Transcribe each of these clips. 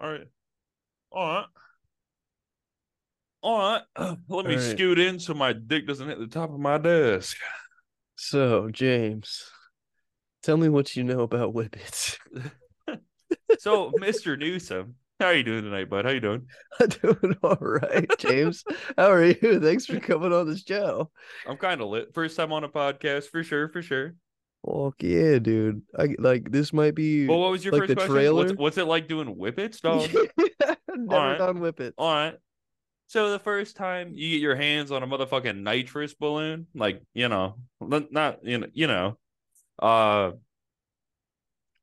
All right. All right. All right. Let me right. scoot in so my dick doesn't hit the top of my desk. So, James, tell me what you know about whippets. So, Mr. Newsom, how are you doing tonight, bud? How you doing? I'm doing all right, James. How are you? Thanks for coming on the show. I'm kind of lit. First time on a podcast, for sure, for sure. Fuck yeah, dude. I like this might be Well, what was your like first the question? trailer. What's, what's it like doing whippets, dog? Never Alright. done whippets. All right. So the first time you get your hands on a motherfucking nitrous balloon, like you know, not you know, you know, uh,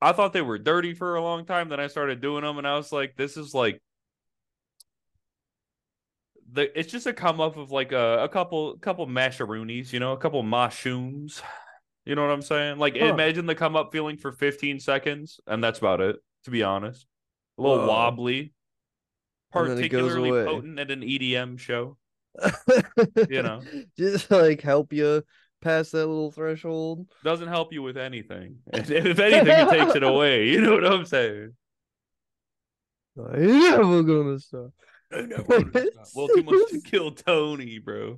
I thought they were dirty for a long time. Then I started doing them, and I was like, this is like, the it's just a come up of like a, a couple couple masharoonies, you know, a couple mushrooms. You know what I'm saying? Like Huh. imagine the come up feeling for 15 seconds, and that's about it. To be honest, a little Whoa. wobbly, And then it goes particularly potent at an EDM show. you know. just like help you pass that little threshold. Doesn't help you with anything. And if anything, it takes it away. You know what I'm saying? I never gonna stop. well, too much to kill Tony, bro.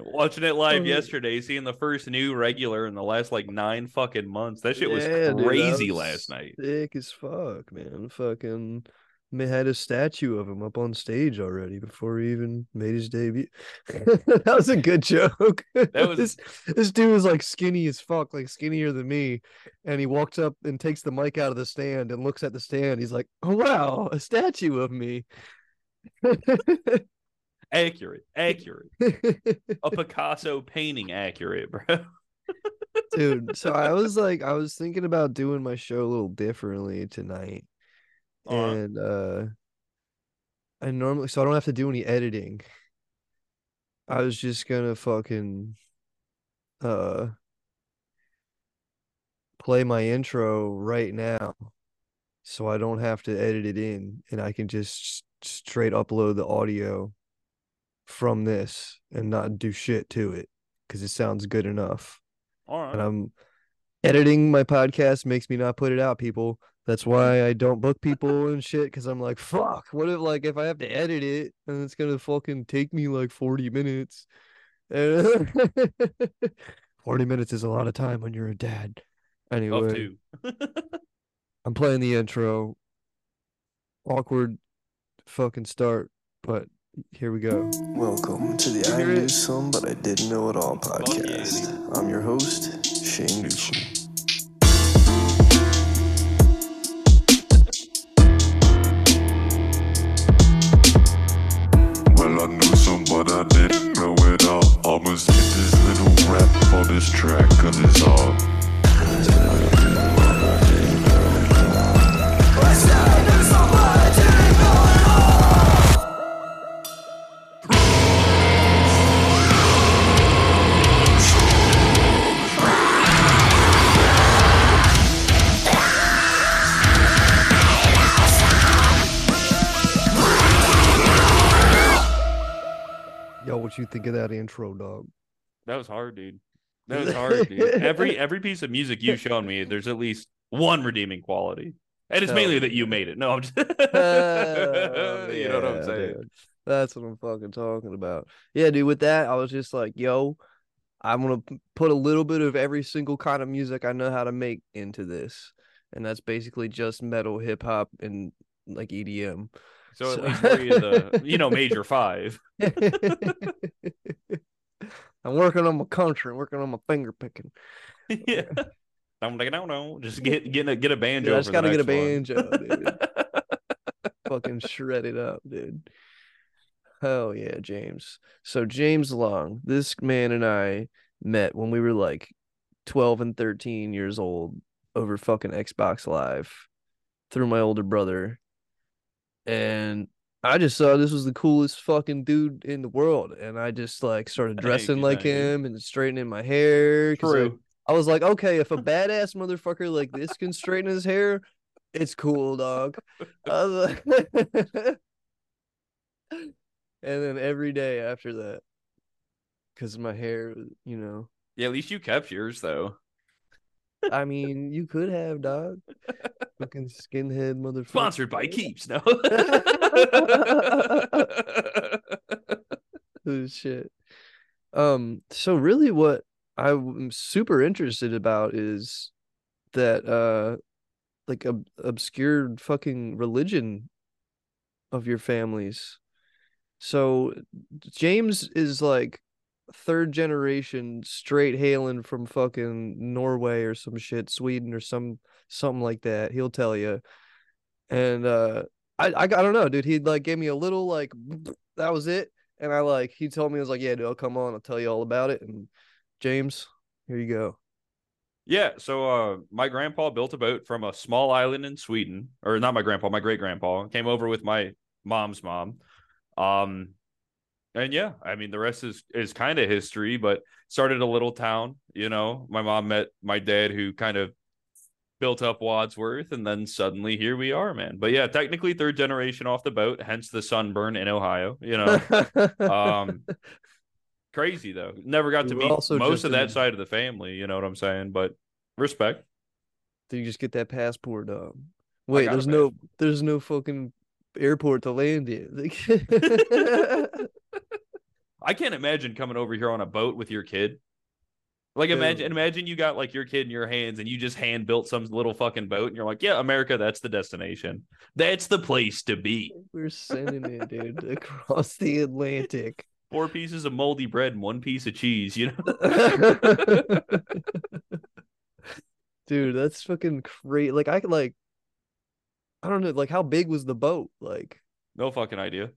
Watching it live yesterday, seeing the first new regular in the last like nine fucking months. That shit was Yeah, dude, crazy was last night. Sick as fuck, man. Fucking they had a statue of him up on stage already before he even made his debut. that was a good joke. That was- this this dude was like skinny as fuck, like skinnier than me. And he walks up and takes the mic out of the stand and looks at the stand. He's like, Oh wow, a statue of me. Accurate, accurate. A Picasso painting, accurate, bro. dude so i was like i was thinking about doing my show a little differently tonight Alright. and uh i normally so i don't have to do any editing i was just gonna fucking uh play my intro right now so i don't have to edit it in and i can just straight upload the audio from this and not do shit to it because it sounds good enough All right. and I'm editing my podcast makes me not put it out, people. That's why I don't book people and shit because I'm like, fuck, what if like if I have to edit it and it's gonna fucking take me like 40 minutes. 40 minutes is a lot of time when you're a dad. Anyway. I'm playing the intro. Awkward fucking start, but here we go. Welcome to the I Knew? Some But I Didn't Know It All podcast. I'm your host, Shane Newsom. Well, I knew some, but I didn't know it all. Almost hit this little rap on this track, cause it's all. What you think of that intro, dog? That was hard, dude. That was hard, dude. Every every piece of music you've shown me, there's at least one redeeming quality. And it's Hell mainly that you made it. No, I'm just Oh, you know what I'm saying. dude. That's what I'm fucking talking about. Yeah, dude. With that, I was just like, yo, I'm gonna put a little bit of every single kind of music I know how to make into this, and that's basically just metal, hip hop, and like EDM. So at So- least three of the you know major five. I'm working on my country, working on my finger picking. yeah. I'm like, no, no, just get get a get a banjo. Dude, I just gotta get a one. banjo, dude. fucking shred it up, dude. Hell yeah, James. So James Long, this man and I met when we were like 12 and 13 years old over fucking Xbox Live through my older brother. And I just saw this was the coolest fucking dude in the world. And I just like started dressing you, like you. him and straightening my hair. True. I was like, okay, if a badass motherfucker like this can straighten his hair, it's cool, dog. Like- and then every day after that, because my hair, you know, Yeah, at least you kept yours though. I mean, you could have, dog. Fucking skinhead motherfucker. Sponsored by Keeps. No. Oh, shit. Um, so really what I'm super interested about is that uh like ob- obscure fucking religion of your families. So James is like third generation straight hailing from fucking Norway or some shit, Sweden or some something like that. He'll tell you. And uh I I, I don't know, dude. He like gave me a little like that was it. And I like he told me I was like, yeah, dude, I'll come on, I'll tell you all about it. And James, here you go. Yeah, so uh my grandpa built a boat from a small island in Sweden, or not my grandpa, my great grandpa came over with my mom's mom. Um and yeah, I mean the rest is is kind of history, but started a little town, you know. My mom met my dad who kind of built up Wadsworth and then suddenly here we are, man. But yeah, technically third generation off the boat, hence the sunburn in Ohio, you know. um crazy though. Never got to meet most of that in- side of the family, you know what I'm saying? But respect. Did you just get that passport? Um, wait, there's no, there's no fucking airport to land in. I can't imagine coming over here on a boat with your kid. Like imagine Dude. imagine you got like your kid in your hands and you just hand built some little fucking boat and you're like, yeah, America, that's the destination. That's the place to be. We're sending it, dude, across the Atlantic. Four pieces of moldy bread and one piece of cheese, you know? dude, that's fucking crazy. Like I could like, I don't know, like how big was the boat? Like, No fucking idea.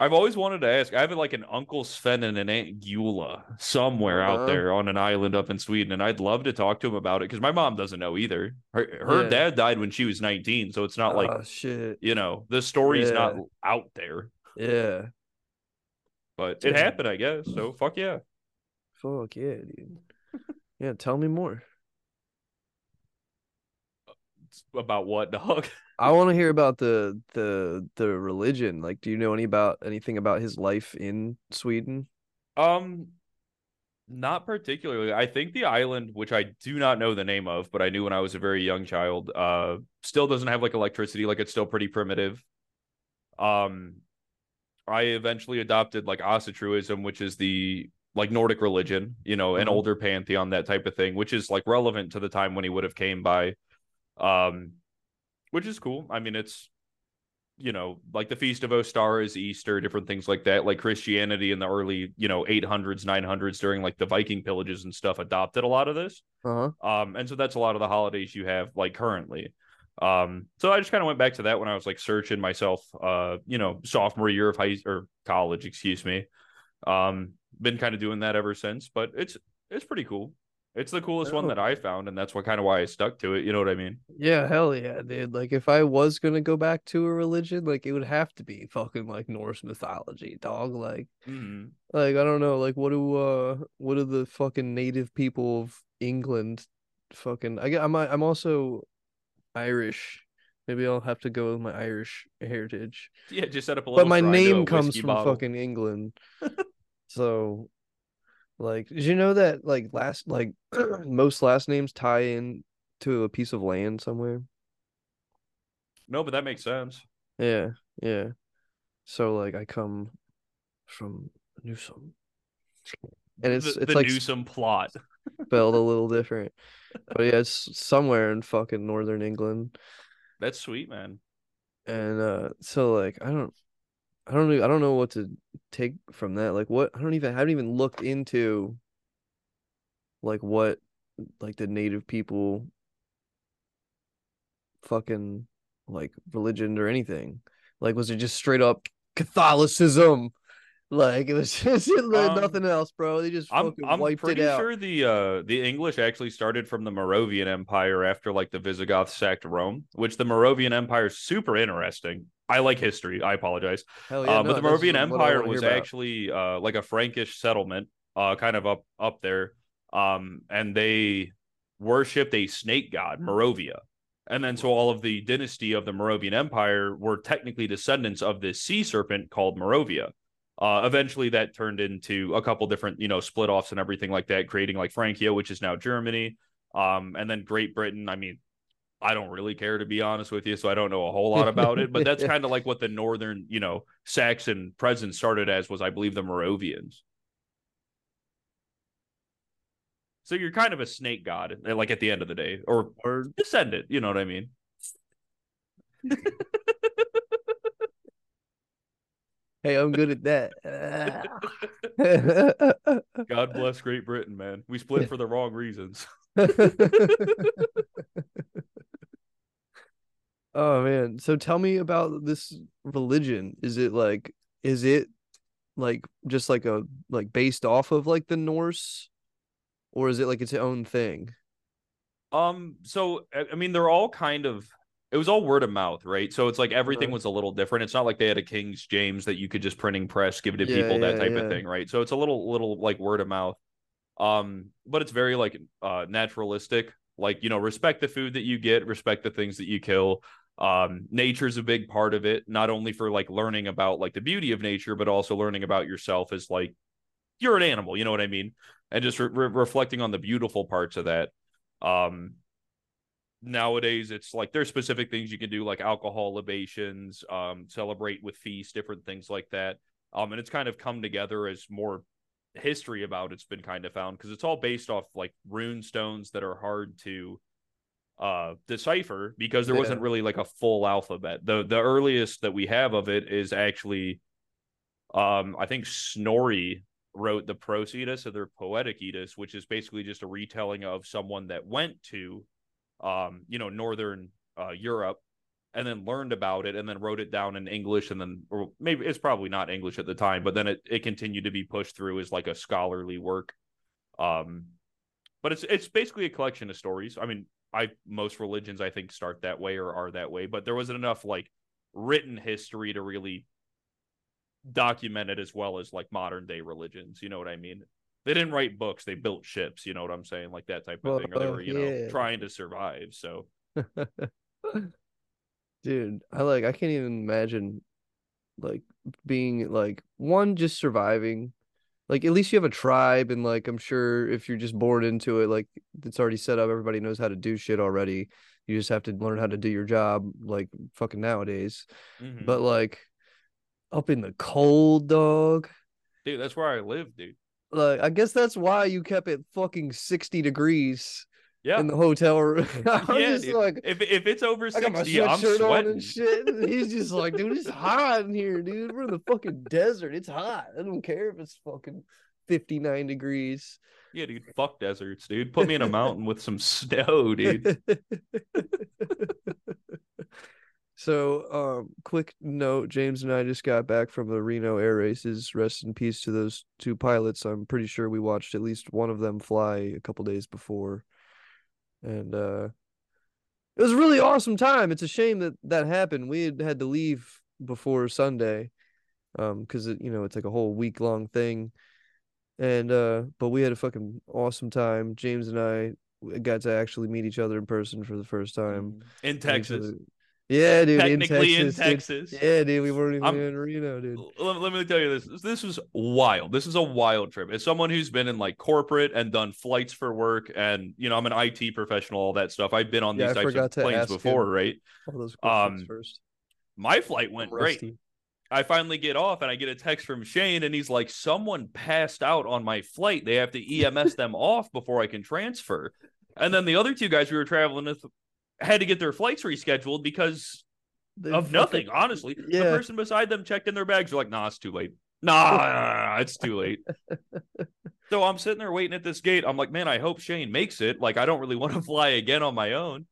I've always wanted to ask. I have like an uncle Sven and an aunt Gula somewhere Uh-huh. out there on an island up in Sweden, and I'd love to talk to him about it because my mom doesn't know either. Her, her Yeah. dad died when she was 19, so it's not like oh shit, you know the story's not out there, yeah, but it happened, I guess. So fuck yeah. fuck yeah, dude. Yeah, tell me more. About what dog? I want to hear about the the the religion. Like, do you know any about anything about his life in Sweden? Um, not particularly. I think the island, which I do not know the name of, but I knew when I was a very young child, uh, still doesn't have like electricity. Like it's still pretty primitive. Um, I eventually adopted like Asatruism, which is the like Nordic religion, you know, an Mhm. older pantheon, that type of thing, which is like relevant to the time when he would have came by. Um, which is cool. I mean, it's you know, like the Feast of Ostara, is Easter, different things like that. Like Christianity in the early, you know, 800s, 900s during like the Viking pillages and stuff adopted a lot of this. Uh huh. Um, and so that's a lot of the holidays you have like currently. Um, so I just kind of went back to that when I was like searching myself, uh, you know, sophomore year of high or college, excuse me. Um, been kind of doing that ever since, but it's it's pretty cool. It's the coolest one Oh. that I found, and that's what kind of why I stuck to it. You know what I mean? Yeah, hell yeah, dude. Like, if I was gonna go back to a religion, like it would have to be fucking like Norse mythology, dog. Like, hmm like I don't know, like what do uh what do the fucking native people of England fucking? I I'm I'm also Irish. Maybe I'll have to go with my Irish heritage. Yeah, just set up a little. but my shrine to a name comes from bottle. fucking England. so like did you know that like last like most last names tie in to a piece of land somewhere? No, but that makes sense. Yeah, yeah. So like I come from Newsom. And it's the, it's the like Newsom plot. spelled a little different. But yeah, it's somewhere in fucking northern England. That's sweet, man. And uh so like I don't I don't know I don't know what to take from that. Like what I don't even I haven't even looked into like what like the native people fucking like religion or anything. Like was it just straight up Catholicism? Like it was just Um, nothing else, bro. They just I'm I'm wiped pretty it out. sure the uh the English actually started from the Moravian Empire after like the Visigoths sacked Rome, which the Moravian Empire is super interesting. I like history. I apologize. Hell yeah, uh, no, but the Moravian Empire was about. actually uh, like a Frankish settlement, uh, kind of up up there, um, and they worshipped a snake god, Morovia, and then so all of the dynasty of the Moravian Empire were technically descendants of this sea serpent called Morovia. Uh, eventually, that turned into a couple different, you know, split offs and everything like that, creating like Francia, which is now Germany. Um, and then Great Britain, I mean, I don't really care to be honest with you, so I don't know a whole lot about it. But that's kind of like what the northern, you know, Saxon presence started as was, I believe, the Moravians. So you're kind of a snake god, eh, like at the end of the day, or Or descendant. You know what I mean? hey, I'm good at that. God bless Great Britain, man. We split for the wrong reasons. Oh man. So tell me about this religion. Is it like is it like just like a like based off of like the Norse or is it like its own thing? Um, so I mean, they're all kind of it was all word of mouth, right? So it's like everything Uh-huh. was a little different. It's not like they had a King's James that you could just printing press, give it to Yeah, people, that type yeah. of thing, right? So it's a little little like word of mouth. Um, but it's very like uh naturalistic. Like, you know, respect the food that you get, respect the things that you kill. Um, nature's a big part of it, not only for like learning about like the beauty of nature, but also learning about yourself as like you're an animal, you know what I mean? And just re- re- reflecting on the beautiful parts of that. Um, nowadays it's like there's specific things you can do like alcohol libations um celebrate with feasts different things like that um and it's kind of come together as more history about it's been kind of found because it's all based off like rune stones that are hard to uh decipher because there Yeah. wasn't really like a full alphabet the the earliest that we have of it is actually um i think snorri wrote the Prose Edda or their Poetic Edda, which is basically just a retelling of someone that went to, um, you know, northern uh, Europe, and then learned about it, and then wrote it down in English, and then or maybe it's probably not English at the time, but then it it continued to be pushed through as like a scholarly work. Um, but it's it's basically a collection of stories. I mean, I most religions I think start that way or are that way, but there wasn't enough like written history to really document it as well as like modern day religions. You know what I mean? They didn't write books; they built ships. You know what I'm saying? Like that type of Well, thing. Or they were, you know, trying to survive. So Dude, I like I can't even imagine like being like one just surviving. Like at least you have a tribe and like I'm sure if you're just born into it, like it's already set up, everybody knows how to do shit already. You just have to learn how to do your job like fucking nowadays. mhm. But like up in the cold, dog. dude, that's where I live, dude. Like I guess that's why you kept it fucking 60 degrees Yeah, in the hotel room. I'm Yeah, just dude. like if if it's over I got my sixty, I'm sweatshirt on sweating. and shit. And he's just like, dude, it's hot in here, dude. We're in the fucking desert. It's hot. I don't care if it's fucking 59 degrees. Yeah, dude. Fuck deserts, dude. Put me in a mountain with some snow, dude. so, um, quick note: James and I just got back from the Reno air races. Rest in peace to those two pilots. I'm pretty sure we watched at least one of them fly a couple days before, and uh, it was a really awesome time. It's a shame that that happened. We had had to leave before Sunday, um, because you know it's like a whole week long thing, and uh, but we had a fucking awesome time. James and I got to actually meet each other in person for the first time. in Texas, yeah, dude. technically in in Texas. dude. Yeah, dude. We weren't even I'm- in Reno, dude. let, let me tell you this. This was wild. This is a wild trip. As someone who's been in like corporate and done flights for work, and you know, I'm an IT professional, all that stuff. I've been on Yeah, these I types of planes before, right? All those Um, first. My flight went I'm great. I finally get off and I get a text from Shane, and he's like, "Someone passed out on my flight. They have to EMS them off before I can transfer." And then the other two guys we were traveling with had to get their flights rescheduled because They of nothing. fucking- Honestly, the person beside them checked in their bags. They're like, "Nah, it's too late. Nah, nah, it's too late." so I'm sitting there waiting at this gate. I'm like, "Man, I hope Shane makes it. Like, I don't really want to fly again on my own."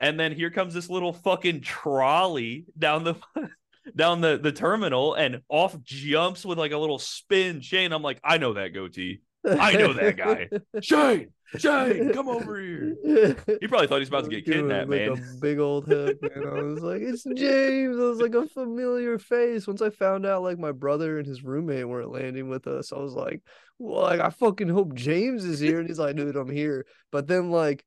And then here comes this little fucking trolley down the down the the terminal, and off jumps with like a little spin. Shane, I'm like, I know that goatee. I know that guy. Shane, Shane, come over here. He probably thought he was about to get kidnapped, like man. A big old head, man. I was like, it's James. I was like a familiar face. Once I found out like my brother and his roommate weren't landing with us, I was like, well, like I fucking hope James is here. And he's like, dude, I'm here. But then like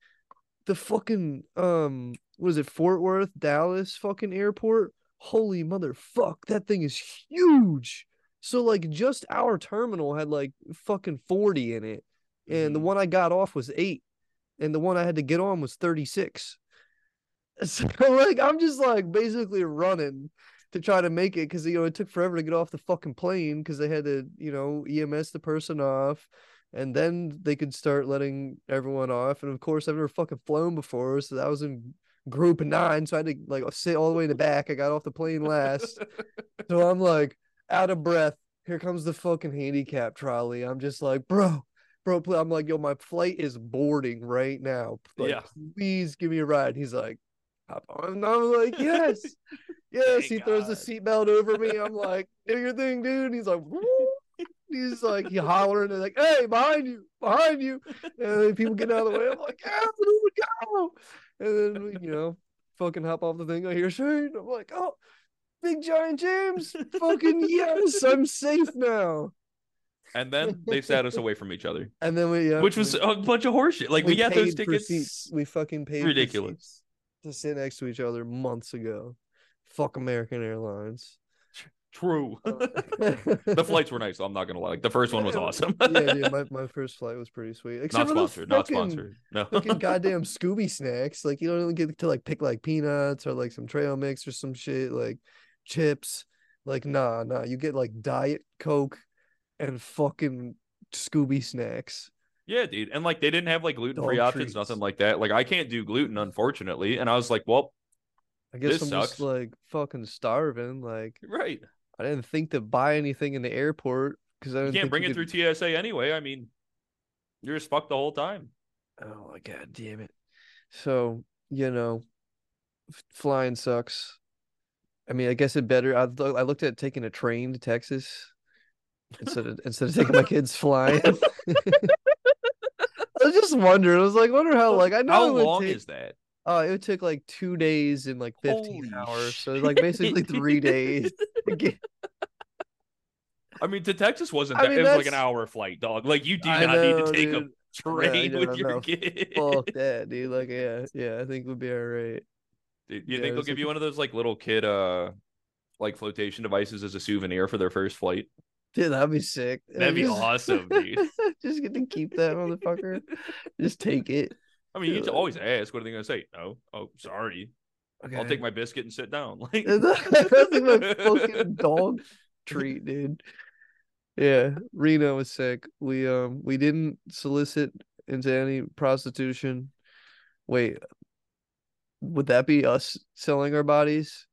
the fucking um, was it, Fort Worth, Dallas fucking airport? Holy motherfuck, that thing is huge. So like just our terminal had like fucking 40 in it. And the Mhm. one I got off was eight. and the one I had to get on was 36. So like I'm just like basically running to try to make it because you know it took forever to get off the fucking plane because they had to you know EMS the person off, and then they could start letting everyone off. And of course, I've never fucking flown before, so I was in group nine, so I had to like sit all the way in the back. I got off the plane last, so I'm like out of breath. Here comes the fucking handicap trolley. I'm just like, bro, bro, pl- I'm like, yo, my flight is boarding right now. Like, Yeah. please give me a ride. He's like, hop on. And I'm like, yes, yes. Thank he throws the seatbelt over me. I'm like, do your thing, dude. And He's like, "Woo." he's like, he hollering and like, hey, behind you, behind you. And then people get out of the way. I'm like, yeah, go. And then you know, fucking hop off the thing. I hear Shane. I'm like, oh, big giant James. Fucking yes, I'm safe now. And then they sat us away from each other, And then we, yeah, which was we- a bunch of horseshit. Like we, got those tickets. We fucking paid for ridiculous. seats to sit next to each other months ago. Fuck American Airlines. True. the oh. the flights were nice. So I'm not gonna lie. Like, the first one was awesome. yeah, my, my first flight was pretty sweet. Except not sponsored. Not fucking- sponsored. No. Fucking goddamn Scooby snacks. Like you don't get to like pick like peanuts or like some trail mix or some shit like chips. Like nah, nah. You get like diet coke and fucking Scooby snacks. Yeah, dude. And like they didn't have like gluten free options, treats. nothing like that. Like I can't do gluten, unfortunately. And I was like, well, I guess I'm sucks. just like fucking starving. Like right. I didn't think to buy anything in the airport because I You can't bring it could- through TSA anyway. I mean, you're just fucked the whole time. Oh my god, damn it! So you know, flying sucks. I mean, I guess it better. I I looked at taking a train to Texas instead of instead of taking my kids flying. I was just wondering. I was like, wonder how like I know How long take, is that? Oh, it take like two days and like fifteen Holy hours. So like basically three days. I mean, to Texas wasn't I that. mean, it was like an hour flight, dog. Like you do I not need to take dude. a train no, with your no. kid. Fuck that, dude. Like, yeah, yeah. I think we'll be all right. Dude, you it think they'll give like- you one of those like little kid uh like flotation devices as a souvenir for their first flight? Dude, that'd be sick. That'd be Just- awesome, dude. Just get to keep that motherfucker. Just take it. I mean, you always ask, what are they gonna say? No. Oh, sorry. Okay. I'll take my biscuit and sit down. Like That's like my fucking dog treat, dude. Yeah, Reno was sick. We um we didn't solicit into any prostitution. Wait, would that be us selling our bodies?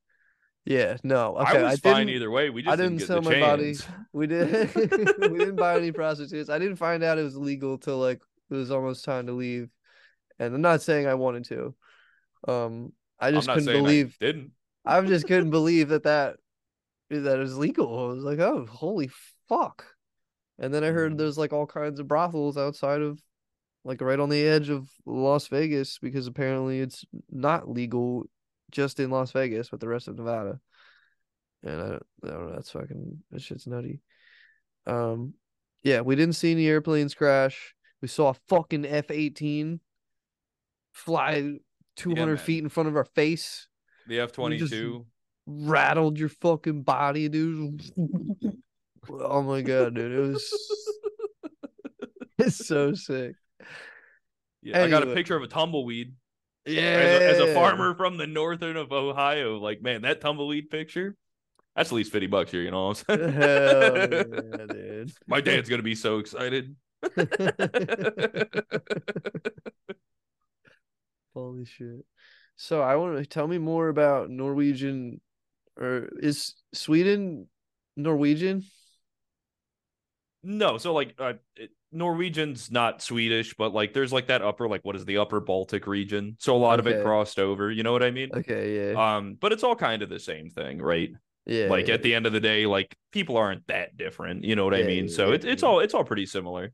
Yeah, no. Okay, I was didn't, fine either way. We just I didn't, didn't sell my body. We did. we didn't buy any prostitutes. I didn't find out it was legal till like it was almost time to leave. And I'm not saying I wanted to. Um, I just couldn't believe. I didn't. I just couldn't believe that that that is legal. I was like, oh, holy fuck! And then I heard Mhm. there's like all kinds of brothels outside of, like right on the edge of Las Vegas because apparently it's not legal just in Las Vegas, but the rest of Nevada. And I don't, I don't know. That's fucking that shit's nutty. Um, yeah, we didn't see any airplanes crash. We saw a fucking F eighteen fly two hundred man. feet in front of our face The F twenty two. rattled your fucking body, dude. oh my god, dude. It was it's so sick. Yeah, I got a picture of a tumbleweed. Yeah. As a, as a farmer from the northern of Ohio, like man, that tumbleweed picture. That's at least fifty bucks here. You know what I'm saying? Hell yeah, dude. My dad's gonna be so excited. Holy shit. So I want to tell me more about Norwegian or is Sweden Norwegian? No, so like uh, it- Norwegian's not Swedish, but like there's like that upper like what is the upper Baltic region? So a lot of it crossed over. You know what I mean? Okay, yeah. Um, but it's all kind of the same thing, right? yeah. like yeah. at the end of the day, like people aren't that different. You know what I mean? yeah, So yeah, it's it's yeah. all it's all pretty similar.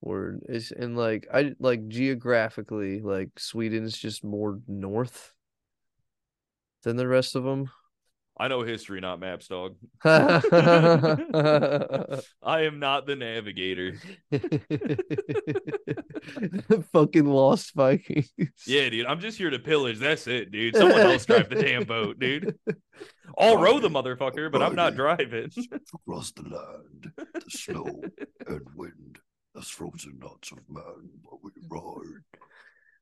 Word is and like I like geographically like Sweden's just more north than the rest of them. I know history, not maps, dog. I am not the navigator. Fucking lost Vikings. Yeah, dude. I'm just here to pillage. That's it, dude. Someone else drive the damn boat, dude. I'll row the motherfucker, but I'm not driving. Across the land, the snow and wind, as frozen knots of man, but we ride.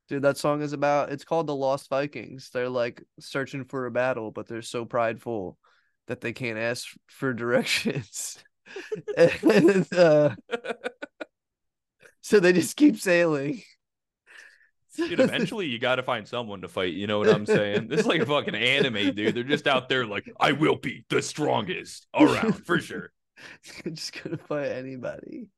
Dude, that song is about it's called The Lost Vikings. They're like searching for a battle, but they're so prideful that they can't ask for directions. and, uh, so they just keep sailing. Dude, eventually you got to find someone to fight. You know what I'm saying? This is like a fucking anime, dude. They're just out there like, I will be the strongest around for sure. just gonna fight anybody.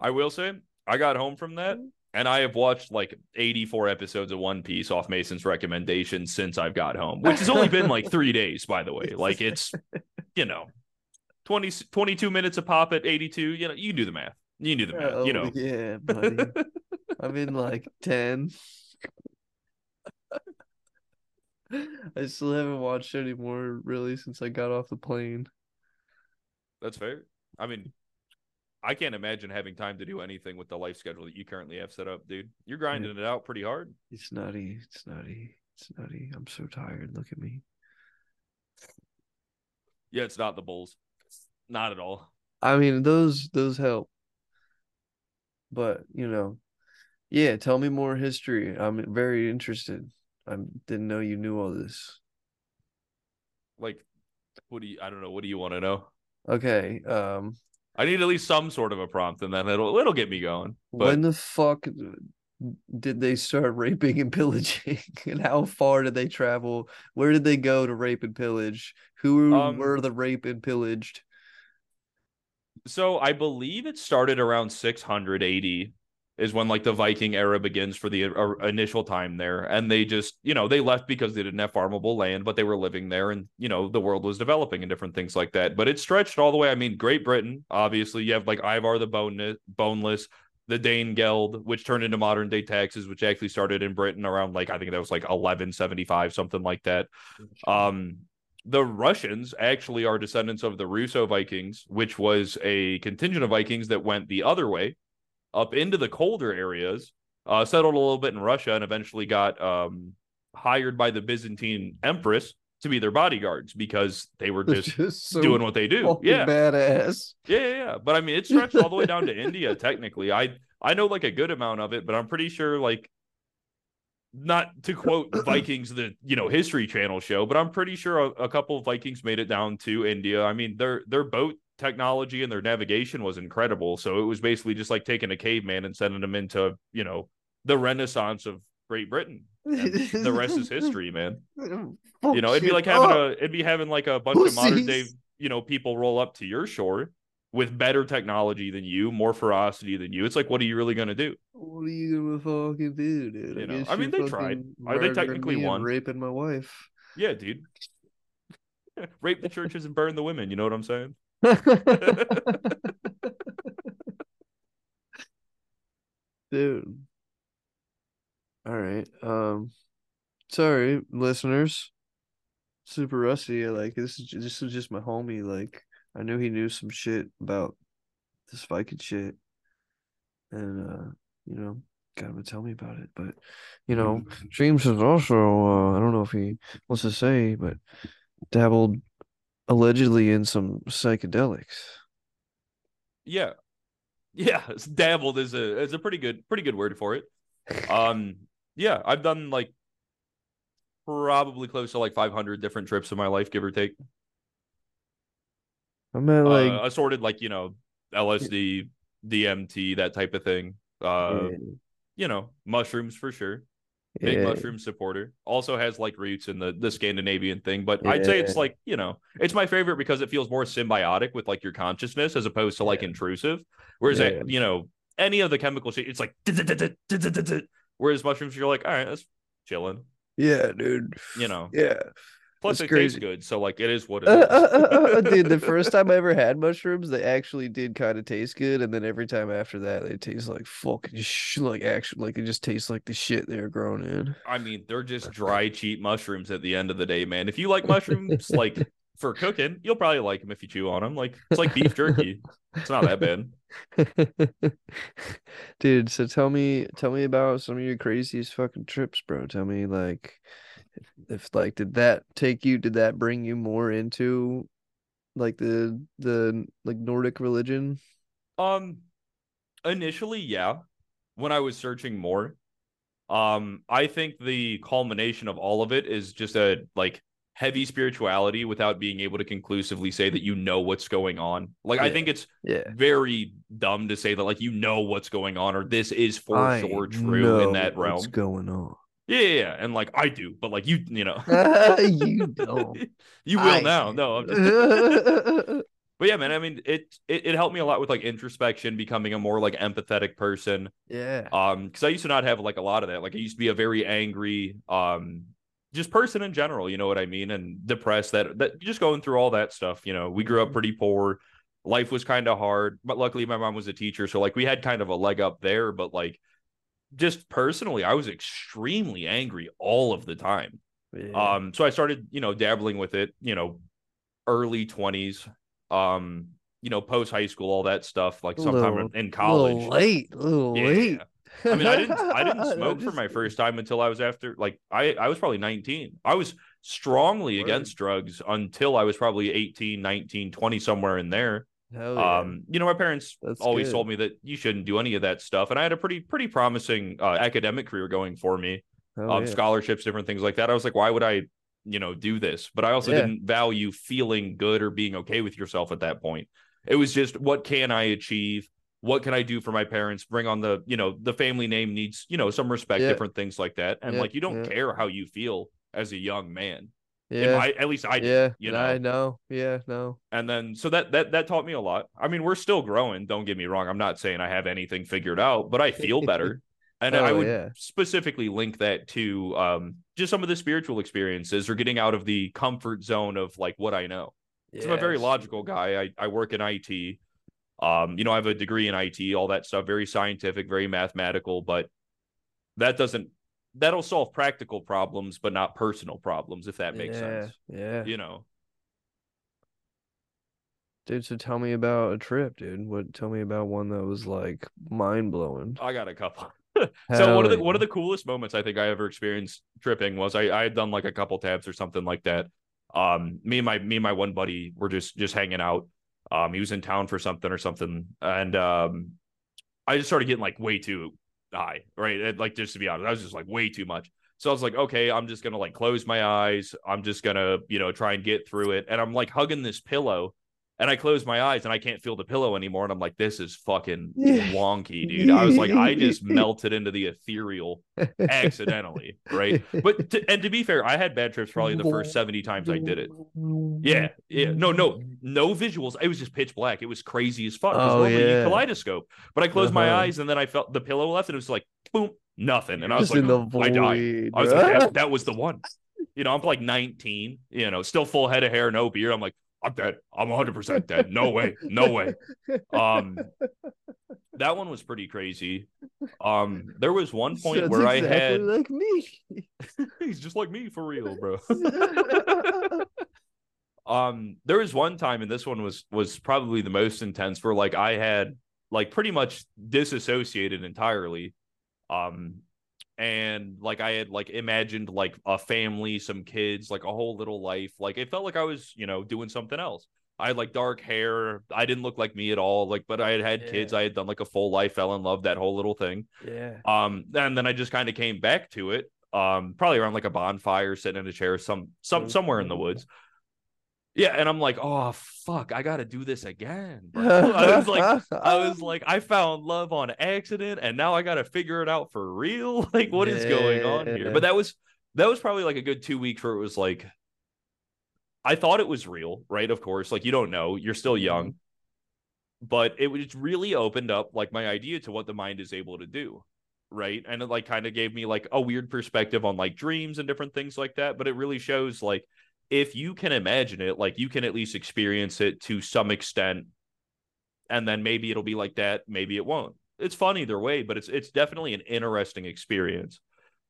I will say, I got home from that mm-hmm. and I have watched like 84 episodes of One Piece off Mason's recommendation since I've got home, which has only been like three days, by the way. Like it's, you know, 20, 22 minutes a pop at 82. You know, you do the math. You do the math, Oh, you know. yeah, buddy. I'm in like 10. I still haven't watched any more really since I got off the plane. That's fair. I mean, I can't imagine having time to do anything with the life schedule that you currently have set up, dude. You're grinding it out pretty hard. It's nutty. It's nutty. It's nutty. I'm so tired. Look at me. Yeah, it's not the Bulls. Not at all. I mean, those those help. But, you know, yeah, tell me more history. I'm very interested. I didn't know you knew all this. Like, what do you? I don't know. What do you want to know? Okay. Um, I need at least some sort of a prompt, and then it'll it'll get me going. But when the fuck did they start raping and pillaging? And how far did they travel? Where did they go to rape and pillage? Who Um, were the rape and pillaged? so I believe it started around 600 AD is when like the Viking era begins for the uh, initial time there, and they just you know they left because they didn't have farmable land, but they were living there, and you know the world was developing and different things like that. But it stretched all the way. I mean, Great Britain, obviously, you have like Ivar the Boneless, boneless the Dane Geld, which turned into modern day taxes, which actually started in Britain around like I think that was like 1175, something like that. Um, the Russians actually are descendants of the Russo Vikings, which was a contingent of Vikings that went the other way up into the colder areas, uh, settled a little bit in Russia, and eventually got um, hired by the Byzantine Empress to be their bodyguards because they were They're just so doing what they do. Yeah. badass. Yeah, yeah, yeah. But I mean, it stretched all the way down to India. Technically, I I know like a good amount of it, but I'm pretty sure like not to quote Vikings, the you know History Channel show, but I'm pretty sure a, a couple of Vikings made it down to India. I mean, their their boat technology and their navigation was incredible. So it was basically just like taking a caveman and sending them into you know the Renaissance of Great Britain. The rest is history, man. You know, it'd be like having a it'd be having like a bunch of modern day you know people roll up to your shore with better technology than you, more ferocity than you. It's like, what are you really gonna do? What are you gonna fucking do, dude? You know, I mean, they tried. Uh, they technically and raping my wife. Yeah, dude. Rape the churches and burn the women. You know what I'm saying? dude. All right. Um, sorry, listeners. Super rusty. Like this is this was just my homie. Like I knew he knew some shit about this Viking shit, and uh, you know, got him to tell me about it. But you know, James is also uh, I don't know if he wants to say, but dabbled allegedly in some psychedelics. Yeah. Yeah. Dabbled is a is a pretty good pretty good word for it. Um yeah, I've done like probably close to like 500 different trips in my life, give or take. I meant like uh, assorted like you know LSD, DMT, that type of thing. Uh, yeah, you know, mushrooms for sure. Big yeah. mushroom supporter. Also has like roots in the the Scandinavian thing, but I'd say it's like you know, it's my favorite because it feels more symbiotic with like your consciousness as opposed to like intrusive. Whereas Yeah. you know, any of the chemical shit, it's like whereas mushrooms, you're like, all right, that's chilling. Yeah, dude. You know, Yeah. Plus it tastes good, so like it is what it Uh, is. uh, uh, uh, dude, the first time I ever had mushrooms, they actually did kind of taste good, and then every time after that, they taste like fucking sh- like actually like it just tastes like the shit they're grown in. I mean, they're just dry, cheap mushrooms at the end of the day, man. If you like mushrooms, like for cooking, you'll probably like them if you chew on them. Like it's like beef jerky. It's not that bad. Dude, so tell me tell me about some of your craziest fucking trips, bro. Tell me like if, if like did that take you did that bring you more into like the the like Nordic religion? Um, initially, yeah. when I was searching more, um, I think the culmination of all of it is just a like heavy spirituality without being able to conclusively say that you know what's going on. Like I think it's Yeah. very dumb to say that like you know what's going on or this is for I sure true in that realm. What's going on? Yeah, yeah, yeah, and like I do, but like you, you know, you don't. you will I now. do. No, I'm just. But yeah, man. I mean, it, it it helped me a lot with like introspection, becoming a more like empathetic person. yeah. Um, because I used to not have like a lot of that. Like I used to be a very angry, um, just person in general. You know what I mean? And depressed. That that just going through all that stuff. You know, we grew up Mhm. pretty poor. Life was kind of hard, but luckily my mom was a teacher, so like we had kind of a leg up there. But like, just personally, I was extremely angry all of the time. yeah. Um, so I started, you know, dabbling with it, you know, early twenties, um, you know, post high school, all that stuff, like sometime Little- in college. little late. Little Yeah. late. I mean, I didn't, I didn't smoke for my first time until I was after, like, I, I was probably 19. I was strongly Word. against drugs until I was probably 18, 19, 20, somewhere in there. Yeah. Um, you know, my parents That's always good. told me that you shouldn't do any of that stuff. And I had a pretty, pretty promising uh, academic career going for me um, yeah. scholarships, different things like that. I was like, why would I, you know, do this? But I also Yeah. didn't value feeling good or being okay with yourself at that point. It was just, what can I achieve? What can I do for my parents? Bring on the, you know, the family name needs, you know, some respect, different things like that. And like, you don't care how you feel as a young man. Yeah. my- at least I did, yeah. you know. I know. Yeah. No. And then so that that that taught me a lot. I mean, we're still growing. Don't get me wrong. I'm not saying I have anything figured out, but I feel better. And I Oh, would yeah. specifically link that to um, just some of the spiritual experiences or getting out of the comfort zone of like what I know. 'Cause I'm a very logical guy. I, I work in IT. Um, you know, I have a degree in IT, all that stuff, very scientific, very mathematical, but that doesn't that'll solve practical problems, but not personal problems, if that makes yeah. sense. Yeah. You know. Dude, so tell me about a trip, dude. What tell me about one that was like mind blowing. I got a couple. so one of the one of the coolest moments I think I ever experienced tripping was I I had done like a couple tabs or something like that. Um, me and my me and my one buddy were just just hanging out. Um, he was in town for something or something, and um, I just started getting like way too high, right? And, like just to be honest, I was just like way too much. So I was like, okay, I'm just gonna like close my eyes. I'm just gonna you know try and get through it, and I'm like hugging this pillow. And I close my eyes and I can't feel the pillow anymore. And I'm like, this is fucking wonky, dude. I was like, I just melted into the ethereal accidentally, right? But to, and to be fair, I had bad trips probably the first 70 times I did it. Yeah, yeah. No, no, no visuals. It was just pitch black. It was crazy as fuck. Oh, yeah. kaleidoscope. But I closed my Uh-huh. eyes and then I felt the pillow left and it was like boom, nothing. And I was Just like, the I died. I was like, that, that was the one. You know, I'm like 19, you know, still full head of hair, no beard. I'm like, I'm dead. I'm 100% dead. No way. No way. Um, that one was pretty crazy. Um, there was one point Sounds where I exactly had, like me. he's just like me for real, bro. um, there was one time, and this one was was probably the most intense, where like I had like pretty much disassociated entirely. Um, and like I had like imagined like a family, some kids, like a whole little life. Like it felt like I was, you know, doing something else. I had like dark hair. I didn't look like me at all. Like, but I had had kids. I had done like a full life, fell in love, that whole little thing. yeah. Um, and then I just kind of came back to it. Um, probably around like a bonfire, sitting in a chair, some some somewhere in the woods. Yeah, and I'm like, oh fuck, I gotta do this again. I was like, I was like, I found love on accident, and now I gotta figure it out for real. Like, what is going on here? But that was that was probably like a good two weeks where it was like, I thought it was real, right? Of course, like you don't know, you're still young, mm-hmm. but it was really opened up like my idea to what the mind is able to do, right? And it like kind of gave me like a weird perspective on like dreams and different things like that. But it really shows like if you can imagine it, like you can at least experience it to some extent, and then maybe it'll be like that, maybe it won't. It's fun either way, but it's it's definitely an interesting experience.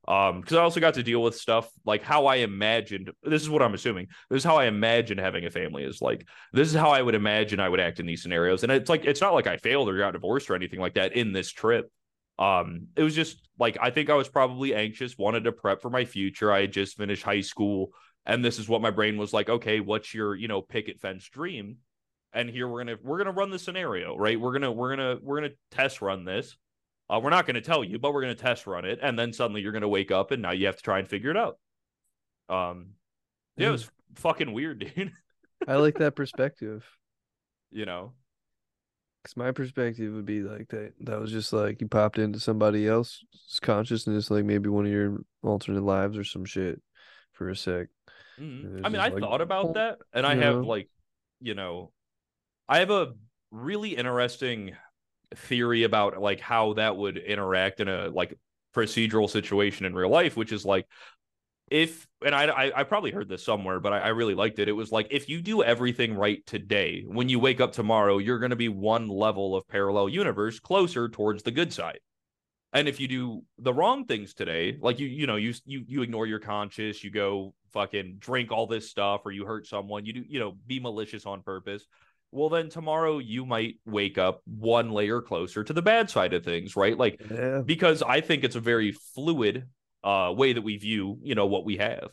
Um, because I also got to deal with stuff like how I imagined. This is what I'm assuming. This is how I imagine having a family is like. This is how I would imagine I would act in these scenarios. And it's like it's not like I failed or got divorced or anything like that in this trip. Um, it was just like I think I was probably anxious, wanted to prep for my future. I had just finished high school, and this is what my brain was like. Okay, what's your you know picket fence dream? And here we're gonna we're gonna run the scenario, right? We're gonna we're gonna we're gonna test run this. Uh, we're not going to tell you, but we're going to test run it, and then suddenly you're going to wake up, and now you have to try and figure it out. Um, yeah, it was fucking weird, dude. I like that perspective. you know, Cause my perspective would be like that. That was just like you popped into somebody else's consciousness, like maybe one of your alternate lives or some shit for a sec. Mhm. I mean, I like, thought about that, and I you have know? like, you know, I have a really interesting theory about like how that would interact in a like procedural situation in real life, which is like if and I I, I probably heard this somewhere, but I, I really liked it. It was like if you do everything right today, when you wake up tomorrow, you're going to be one level of parallel universe closer towards the good side. And if you do the wrong things today, like you you know you you you ignore your conscience, you go fucking drink all this stuff, or you hurt someone, you do you know be malicious on purpose. Well, then tomorrow you might wake up one layer closer to the bad side of things, right? Like Yeah. because I think it's a very fluid uh way that we view, you know, what we have.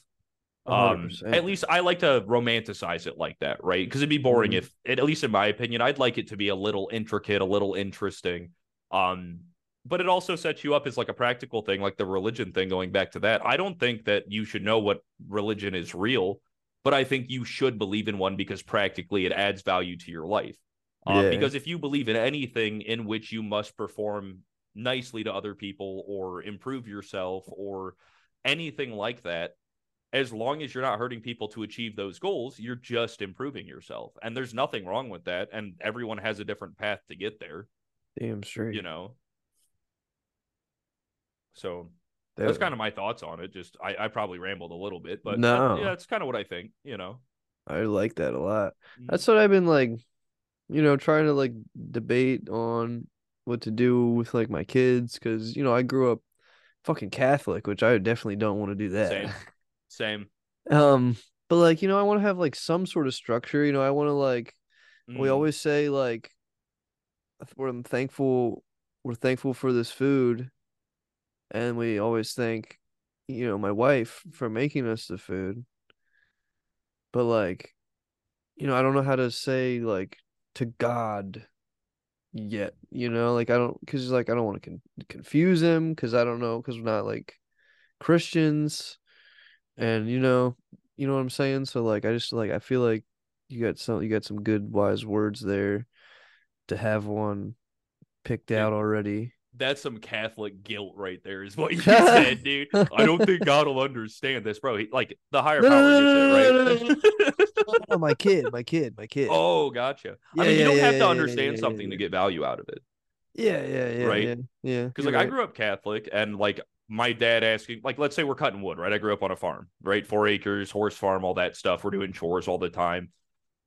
Um at least I like to romanticize it like that, right? Because it'd be boring Mhm. if at least in my opinion, I'd like it to be a little intricate, a little interesting. Um but it also sets you up as like a practical thing, like the religion thing, going back to that. I don't think that you should know what religion is real, but I think you should believe in one because practically it adds value to your life. Uh, Yeah. Because if you believe in anything in which you must perform nicely to other people or improve yourself or anything like that, as long as you're not hurting people to achieve those goals, you're just improving yourself. And there's nothing wrong with that. And everyone has a different path to get there, Damn straight. you know? So That- that's kind of my thoughts on it. Just I, I probably rambled a little bit, but No. that- yeah, that's kind of what I think, you know. I like that a lot. Mhm. That's what I've been like, you know, trying to like debate on what to do with like my kids because you know I grew up fucking Catholic, which I definitely don't want to do that. Same. Same. Um, but like you know, I want to have like some sort of structure. You know, I want to like we Mhm. always say like we're thankful we're thankful for this food, and we always thank you know my wife for making us the food. But like, you know, I don't know how to say like to God yet. You know, like I don't because like I don't want to con- confuse him because I don't know because we're not like Christians, and you know, you know what I'm saying. So like, I just like I feel like you got some you got some good wise words there to have one picked out already. That's some Catholic guilt right there, is what you said, dude. I don't think God will understand this, bro. He, like the higher No, power no, no, gets no, it, right? oh, my kid, my kid, my kid. oh, gotcha. Yeah, I mean, you don't yeah, have yeah, to understand yeah, something yeah. to get value out of it. Yeah, yeah, yeah, Right? yeah, yeah. Because like I grew up Catholic, and like my dad asking, like, let's say we're cutting wood, right? I grew up on a farm, right? Four acres, horse farm, all that stuff. We're doing chores all the time.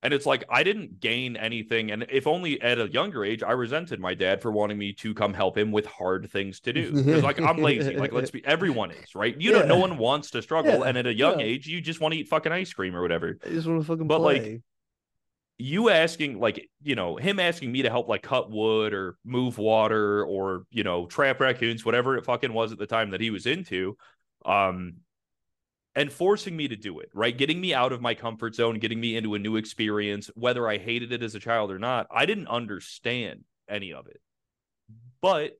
And it's like I didn't gain anything. And if only at a younger age, I resented my dad for wanting me to come help him with hard things to do. Because like I'm lazy. Like let's be everyone is, right? You know, no one wants to struggle. Yeah, And at a young yeah. age, you just want to eat fucking ice cream or whatever. I just want to fucking But, like, play. you asking like you know him asking me to help like cut wood or move water or you know trap raccoons whatever it fucking was at the time that he was into um and forcing me to do it right? Getting me out of my comfort zone getting me into a new experience whether i hated it as a child or not i didn't understand any of it. But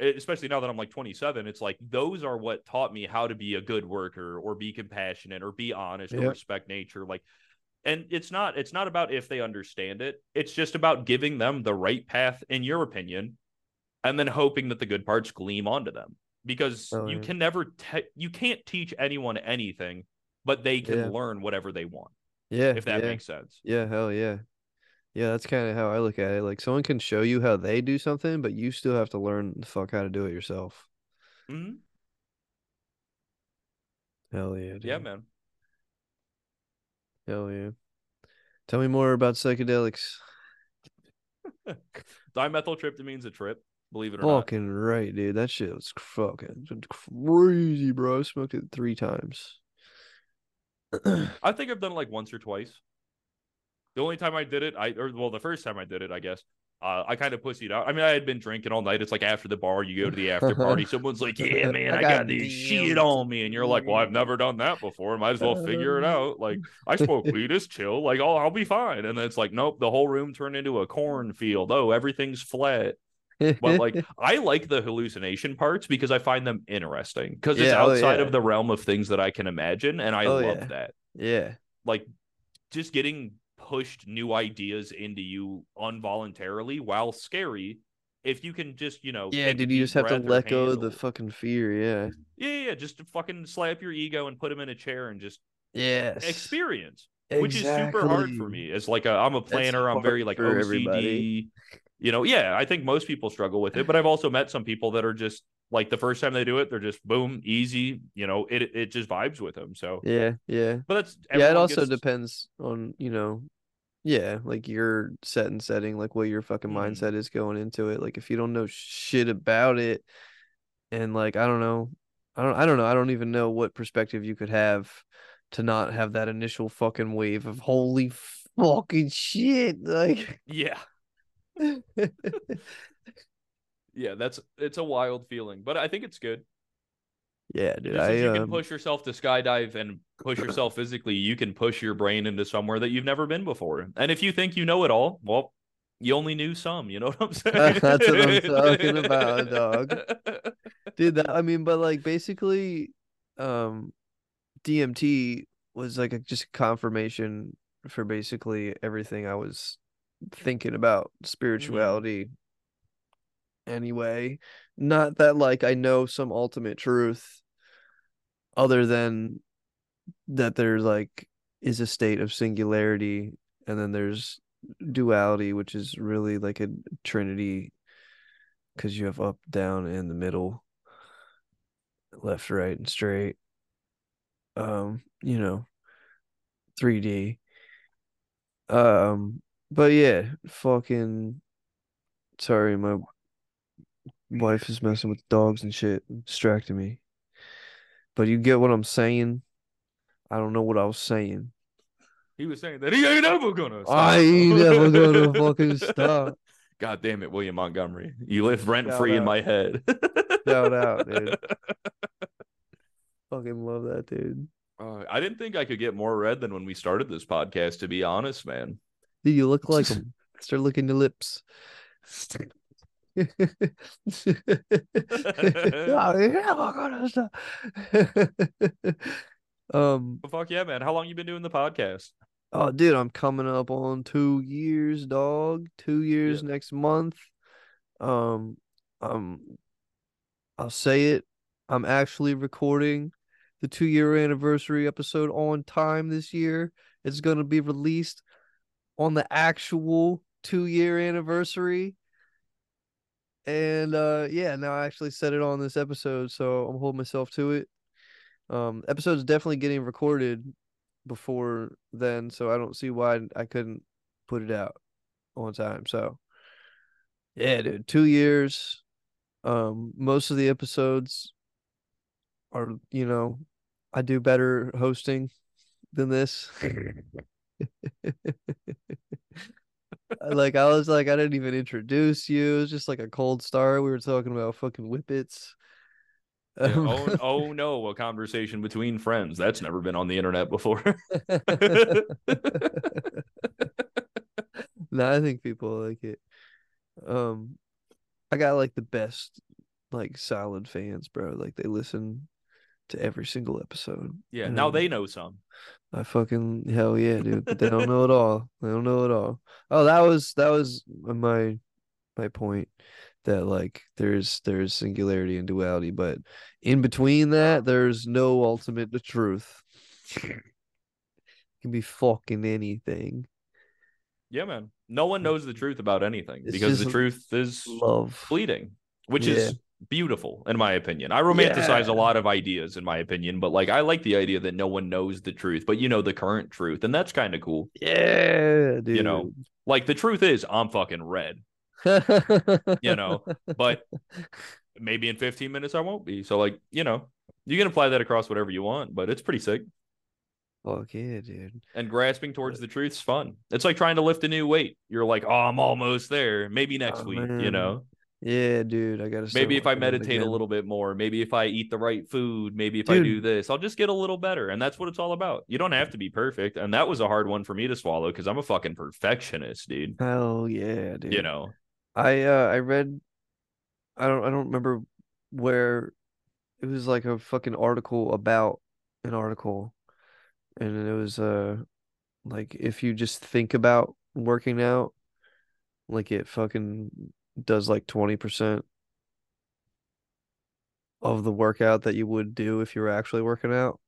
especially now that i'm like 27 it's like those are what taught me how to be a good worker or be compassionate or be honest or respect nature like and it's not it's not about if they understand it. It's just about giving them the right path in your opinion and then hoping that the good parts gleam onto them because Oh, you can never te- you can't teach anyone anything but they can Yeah. learn whatever they want Yeah, if that yeah. makes sense Yeah, hell yeah. Yeah, that's kind of how I look at it. Like someone can show you how they do something, but you still have to learn the fuck how to do it yourself. Mm-hmm. Hell yeah, yeah man Hell yeah. Tell me more about psychedelics. dimethyltryptamine's a trip believe it or not. Fucking right, dude. That shit was fucking crazy, bro. I smoked it three times. i think i've done it like once or twice the only time i did it i or well the first time i did it i guess uh, I kind of pussied out. I mean, I had been drinking all night. It's like after the bar, you go to the after party. Someone's like, "Yeah, man, I I, got got this shit on me," and you're like, "Well, I've never done that before. Might as well figure it out." Like, I smoke weed, it's chill. Like, oh, I'll be fine. And then it's like, nope, the whole room turned into a cornfield. Oh, everything's flat. But like I like the hallucination parts because I find them interesting because it's Yeah, oh, outside yeah. of the realm of things that I can imagine, and I Oh, love yeah. that. yeah, Like just getting pushed new ideas into you involuntarily while scary. If you can just, you know, yeah, dude. You just have to let go of the fucking fear. Yeah, yeah, yeah, yeah, just to fucking slap your ego and put him in a chair and just yes. experience, which is super hard for me. It's like a, I'm a planner, I'm very like OCD. everybody. You know, yeah, I think most people struggle with it, but I've also met some people that are just like the first time they do it, they're just boom, easy. You know, it it just vibes with them. So, Yeah, yeah. but that's yeah it also gets- depends on you know yeah like your set and setting like what your fucking Mhm. mindset is going into it like if you don't know shit about it and like i don't know i don't i don't know i don't even know what perspective you could have to not have that initial fucking wave of holy fucking shit like Yeah, yeah, that's it's a wild feeling, but I think it's good. yeah dude i you can um, push yourself to skydive and push yourself physically, you can push your brain into somewhere that you've never been before. And if you think you know it all, well, you only knew some. You know what I'm saying? That's what I'm talking about, dog. dude that i mean but like basically um dmt was like a just confirmation for basically everything i was thinking about spirituality anyway. Not that like i know some ultimate truth other than that there's like is a state of singularity and then there's duality which is really like a trinity because you have up down and the middle left right and straight. Um you know 3d um but yeah fucking sorry my wife is messing with dogs and shit distracting me but you get what i'm saying i don't know what i was saying He was saying that he ain't ever gonna. Stop. i ain't ever gonna fucking stop God damn it, William Montgomery. You live rent free in my head. Shout out, dude. fucking love that dude Uh, I didn't think I could get more red than when we started this podcast, to be honest, man. Dude, you look like him. Start looking your lips. um fuck yeah, man. How long you been doing the podcast? oh dude i'm coming up on two years dog two years next month um um i'll say it i'm actually recording the two year anniversary episode on time this year it's going to be released on the actual two year anniversary. And uh yeah now i actually said it on this episode so i'm holding myself to it. Um episode's definitely getting recorded before then so i don't see why i couldn't put it out on time. So yeah dude two years um most of the episodes are you know i do better hosting than this like I was like I didn't even introduce you. It was just like a cold start. We were talking about fucking whippets. Yeah, Um, oh, oh no, a conversation between friends. That's never been on the internet before. no, I think people like it. Um, I got like the best, like solid fans, bro. Like they listen to every single episode. yeah, now Um, they know some. I fucking hell yeah, dude. But they don't know it all. They don't know it all. Oh, that was that was my my point that like there's there's singularity and duality, but in between that there's no ultimate truth. can be fucking anything. Yeah, man. No one knows the truth about anything It's because the truth is Love. fleeting, which Yeah. is beautiful in my opinion. I romanticize Yeah. a lot of ideas in my opinion, but like I like the idea that no one knows the truth, but you know the current truth, and that's kind of cool. Yeah, dude. You know, Like the truth is, I'm fucking red, you know, but maybe in 15 minutes I won't be. So like, you know, you can apply that across whatever you want, but it's pretty sick. Fuck yeah, dude. And grasping towards the truth's fun. It's like trying to lift a new weight. You're like, oh, I'm almost there. Maybe oh, next Oh, week, you know. Yeah, dude. I gotta. Maybe if I working on it meditate a little bit more, maybe if I eat the right food, maybe if I do this, I'll just get a little better. And that's what it's all about. You don't have to be perfect. And that was a hard one for me to swallow because I'm a fucking perfectionist, dude. Hell yeah, dude. You know, I uh I read I don't I don't remember where it was like a fucking article about an article and it was uh like if you just think about working out like it fucking does like 20% of the workout that you would do if you were actually working out.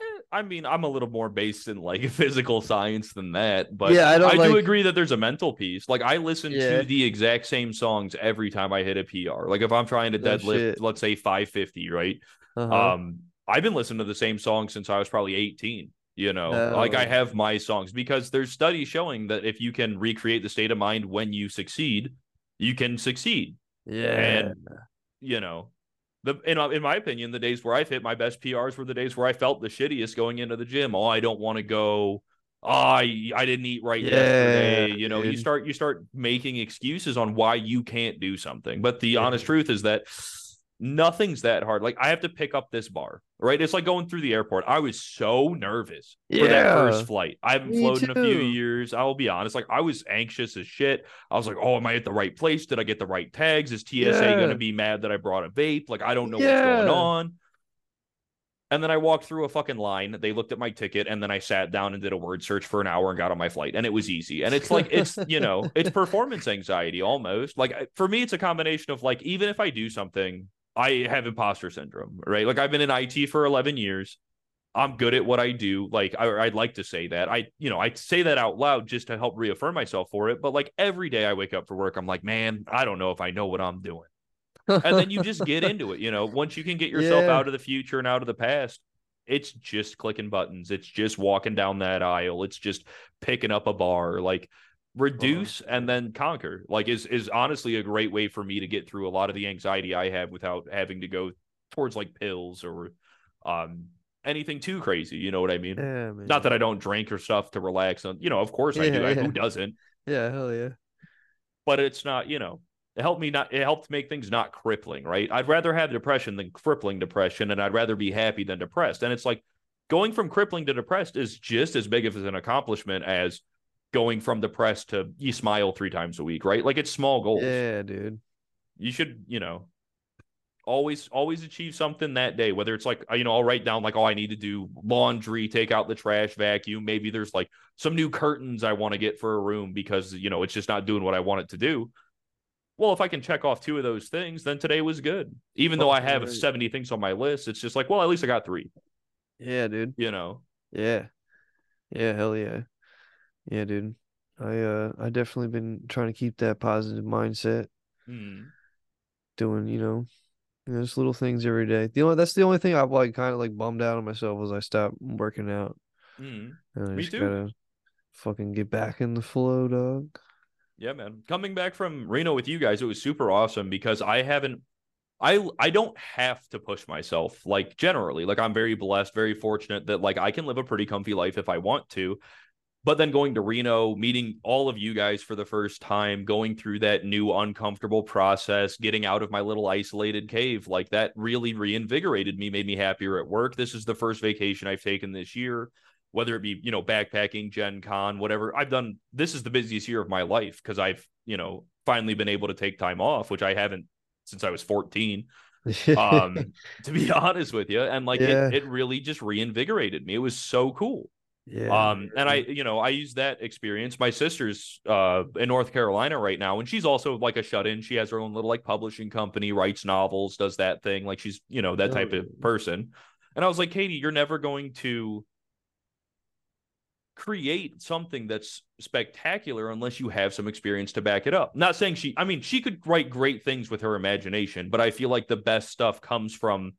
Eh, I mean, I'm a little more based in like physical science than that, but Yeah, I don't do like- agree that there's a mental piece. Like I listen Yeah. to the exact same songs every time I hit a PR. Like if I'm trying to deadlift, let's say 550, right? Uh-huh. Um, I've been listening to the same song since I was probably 18. You know, like I have my songs because there's studies showing that if you can recreate the state of mind when you succeed, you can succeed. yeah. and- You know, the in in my opinion, the days where I've hit my best PRs were the days where I felt the shittiest going into the gym. Oh, I don't want to go. Ah, oh, I I didn't eat right Yeah, yesterday. You know, you start you start making excuses on why you can't do something. But the Yeah. honest truth is that nothing's that hard. Like I have to pick up this bar, right? It's like going through the airport. I was so nervous for that first flight. I haven't Me flown in a few years. I'll be honest. Like I was anxious as shit. I was like, oh, am I at the right place? Did I get the right tags? Is TSA Yeah. gonna be mad that I brought a vape? Like I don't know what's going on. And then I walked through a fucking line. They looked at my ticket, and then I sat down and did a word search for an hour and got on my flight. And it was easy. And it's like it's you know it's performance anxiety almost. Like for me, it's a combination of like even if I do something, I have imposter syndrome, right? Like I've been in IT for eleven years. I'm good at what I do. Like I, I'd like to say that. I, you know, I say that out loud just to help reaffirm myself for it. But like every day I wake up for work, I'm like, man, I don't know if I know what I'm doing and then you just get into it. You know, once you can get yourself Yeah. out of the future and out of the past, it's just clicking buttons. It's just walking down that aisle. It's just picking up a bar. Like reduce and then conquer. Like is is honestly a great way for me to get through a lot of the anxiety I have without having to go towards like pills or um anything too crazy. You know what I mean? yeah, man. Not that I don't drink or stuff to relax on. You know, of course I do. Yeah, I- Who doesn't? Yeah, hell yeah. but it's not, you know, it helped me not it helped make things not crippling, right? I'd rather have depression than crippling depression, and I'd rather be happy than depressed. And it's like going from crippling to depressed is just as big of an accomplishment as going from the press to you smile three times a week, right? Like it's small goals. Yeah, dude. You should, you know, always always achieve something that day whether it's like uh, you know i'll write down like oh i need to do laundry take out the trash vacuum maybe there's like some new curtains i want to get for a room because you know it's just not doing what i want it to do well if i can check off two of those things then today was good even though i have right. 70 things on my list it's just like well at least i got three Yeah, dude. you know Yeah. Yeah, hell yeah. Yeah, dude. I uh I definitely been trying to keep that positive mindset, Hmm. doing, you know, you know, just little things every day. The only that's the only thing I've like kind of like bummed out on myself was I stopped working out. Hmm. And I Me just too. gotta fucking get back in the flow, dog. Yeah, man. Coming back from Reno with you guys, it was super awesome because I haven't I I don't have to push myself like generally. Like I'm very blessed, very fortunate that like I can live a pretty comfy life if I want to. But then going to Reno, meeting all of you guys for the first time, going through that new uncomfortable process, getting out of my little isolated cave, like that really reinvigorated me, made me happier at work. This is the first vacation I've taken this year whether it be you know backpacking gen con whatever i've done this is the busiest year of my life because i've you know finally been able to take time off which i haven't since i was 14 um to be honest with you and like Yeah. it, it really just reinvigorated me it was so cool yeah. um and i you know i use that experience my sister's uh in north carolina right now and she's also like a shut-in she has her own little like publishing company writes novels does that thing like she's you know that type of Oh. person and i was like katie you're never going to create something that's spectacular unless you have some experience to back it up not saying she i mean she could write great things with her imagination but i feel like the best stuff comes from